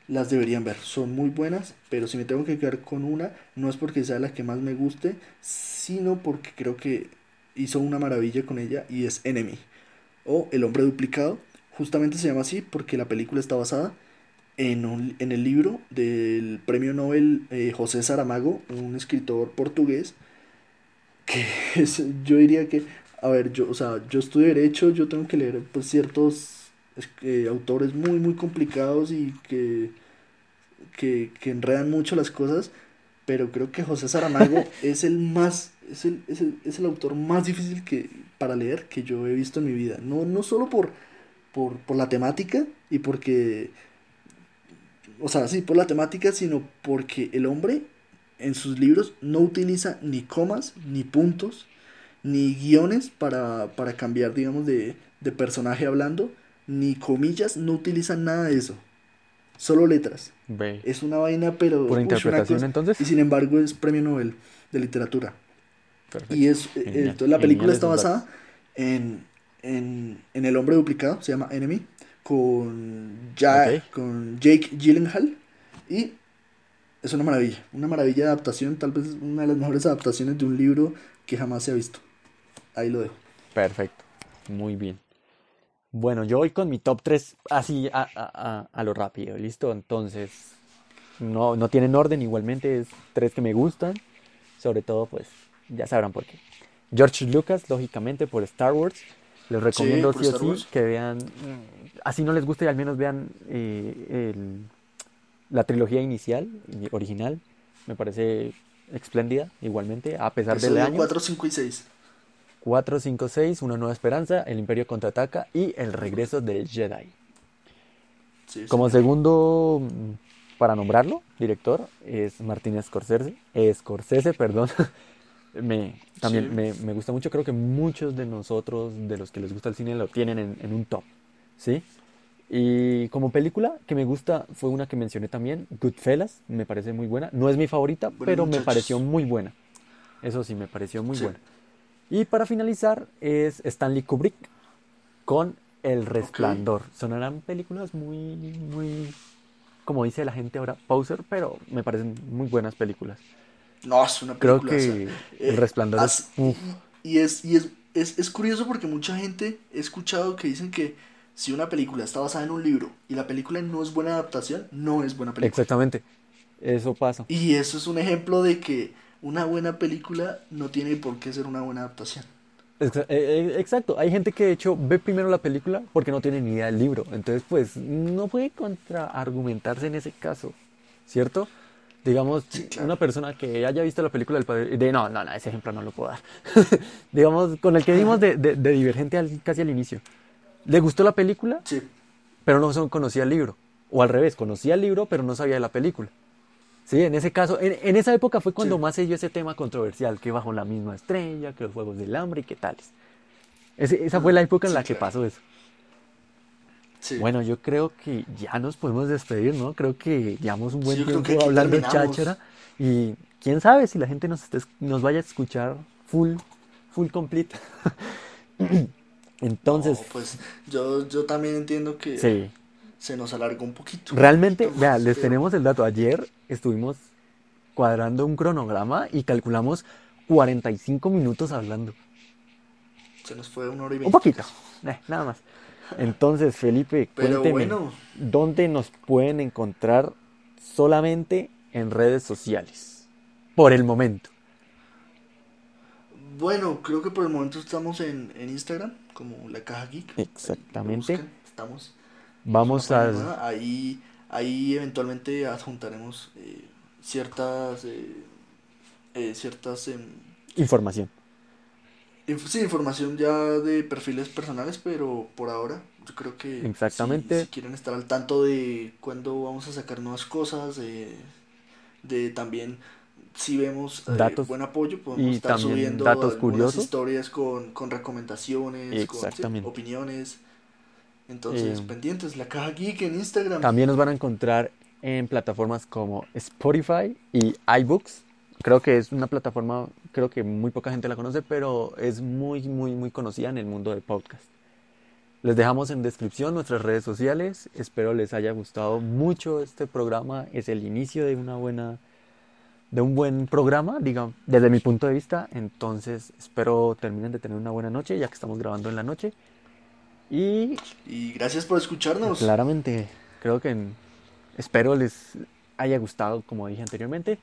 las deberían ver. Son muy buenas, pero si me tengo que quedar con una, no es porque sea la que más me guste, sino porque creo que hizo una maravilla con ella y es Enemy o El hombre duplicado. Justamente se llama así porque la película está basada en, en el libro del premio Nobel eh, José Saramago, un escritor portugués, que es, yo diría que, a ver, yo, o sea, yo estudio derecho, yo tengo que leer pues, ciertos eh, autores muy, muy complicados y que, que, que, enredan mucho las cosas, pero creo que José Saramago es el más, es el, es el, es el autor más difícil que, para leer que yo he visto en mi vida. No, no solo por, por, por la temática y porque, o sea, sí, por la temática, sino porque el hombre en sus libros no utiliza ni comas, ni puntos, ni guiones para, para cambiar, digamos, de, de personaje hablando, ni comillas, no utilizan nada de eso. Solo letras. Es una vaina, pero. ¿Por interpretación entonces? Y sin embargo es premio Nobel de literatura. Y es. Eh, la película está basada en, en, en, El hombre duplicado, se llama Enemy, con, con Jake Gyllenhaal. Y es una maravilla. Una maravilla de adaptación, tal vez una de las mejores adaptaciones de un libro que jamás se ha visto. Ahí lo dejo. Perfecto. Muy bien. Bueno, yo voy con mi top 3 así a, a, a, lo rápido, ¿listo? Entonces, no, no tienen orden, igualmente es tres que me gustan, sobre todo pues ya sabrán por qué. George Lucas, lógicamente, por Star Wars. Les recomiendo sí, o sí que vean, así no les guste, al menos vean eh, el, la trilogía inicial, original. Me parece espléndida, igualmente, a pesar del año. 4, 5 y 6. 4, 5, 6, Una Nueva Esperanza, El Imperio Contraataca y El Regreso del Jedi. Como segundo, mm, para nombrarlo, director, es Martín Scorsese, Scorsese, perdón. me, también me, me, gusta mucho, creo que muchos de nosotros, de los que les gusta el cine, lo tienen en, en un top, ¿sí? Y como película que me gusta fue una que mencioné también, Goodfellas, me parece muy buena. No es mi favorita, pero me pareció muy buena. Eso sí, me pareció muy buena. Y para finalizar es Stanley Kubrick con El Resplandor. Sonarán películas muy, muy, como dice la gente ahora, poser, pero me parecen muy buenas películas. No, es una película. Creo que El Resplandor es... Y, es, y es, es, es curioso porque mucha gente he escuchado que dicen que si una película está basada en un libro y la película no es buena adaptación, no es buena película. Exactamente. Eso pasa. Y eso es un ejemplo de que una buena película no tiene por qué ser una buena adaptación. Eh, eh, exacto, hay gente que de hecho ve primero la película porque no tiene ni idea del libro, entonces pues no puede contraargumentarse en ese caso, ¿cierto? Digamos, una persona que haya visto la película del padre, de no, no, no, ese ejemplo no lo puedo dar. Digamos, con el que dimos de, de, Divergente casi al inicio. ¿Le gustó la película? Sí. Pero no conocía el libro. O al revés, conocía el libro pero no sabía de la película. Sí, en ese caso, en, esa época fue cuando más se dio ese tema controversial, que bajo la misma estrella, que los Juegos del Hambre y qué tales. esa fue la época en la que pasó eso. Bueno, yo creo que ya nos podemos despedir, ¿no? Creo que llevamos un buen tiempo hablando de cháchara y quién sabe si la gente nos, nos vaya a escuchar full, full complete. Entonces... pues yo, yo también entiendo que... Sí se nos alargó un poquito. Realmente, vea, les tenemos el dato. Ayer estuvimos cuadrando un cronograma y calculamos 45 minutos hablando. Se nos fue una hora y veinte. Un poquito, eh, nada más. Entonces, Felipe, cuénteme, ¿dónde nos pueden encontrar solamente en redes sociales? Por el momento. Bueno, creo que por el momento estamos en, en Instagram, como La Caja Geek. Exactamente. Estamos Vamos a... Ahí, ahí eventualmente adjuntaremos eh, ciertas, eh, eh, ciertas, em, Información. Inf- sí, información ya de perfiles personales, pero por ahora yo creo que si, Exactamente. si quieren estar al tanto de cuándo vamos a sacar nuevas cosas, de, de también si vemos eh, Datos buen apoyo, podemos y estar también subiendo datos curiosos. historias con, con recomendaciones, con sí, opiniones. Entonces, Eh, pendientes, la caja geek en Instagram. También nos van a encontrar en plataformas como Spotify y iBooks. Creo que es una plataforma, creo que muy poca gente la conoce, pero es muy, muy, muy conocida en el mundo del podcast. Les dejamos en descripción nuestras redes sociales. Espero les haya gustado mucho este programa. Es el inicio de una buena, de un buen programa, digamos, desde mi punto de vista. Entonces, espero terminen de tener una buena noche, ya que estamos grabando en la noche. Y Y gracias por escucharnos. Claramente, creo que espero les haya gustado, como dije anteriormente.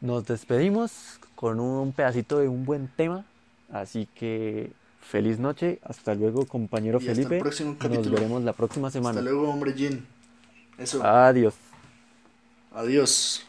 Nos despedimos con un pedacito de un buen tema, así que feliz noche, hasta luego compañero Y hasta el Felipe, próximo nos capítulo. veremos la próxima Hasta semana. luego, hombre Jin. Eso. Adiós. Adiós.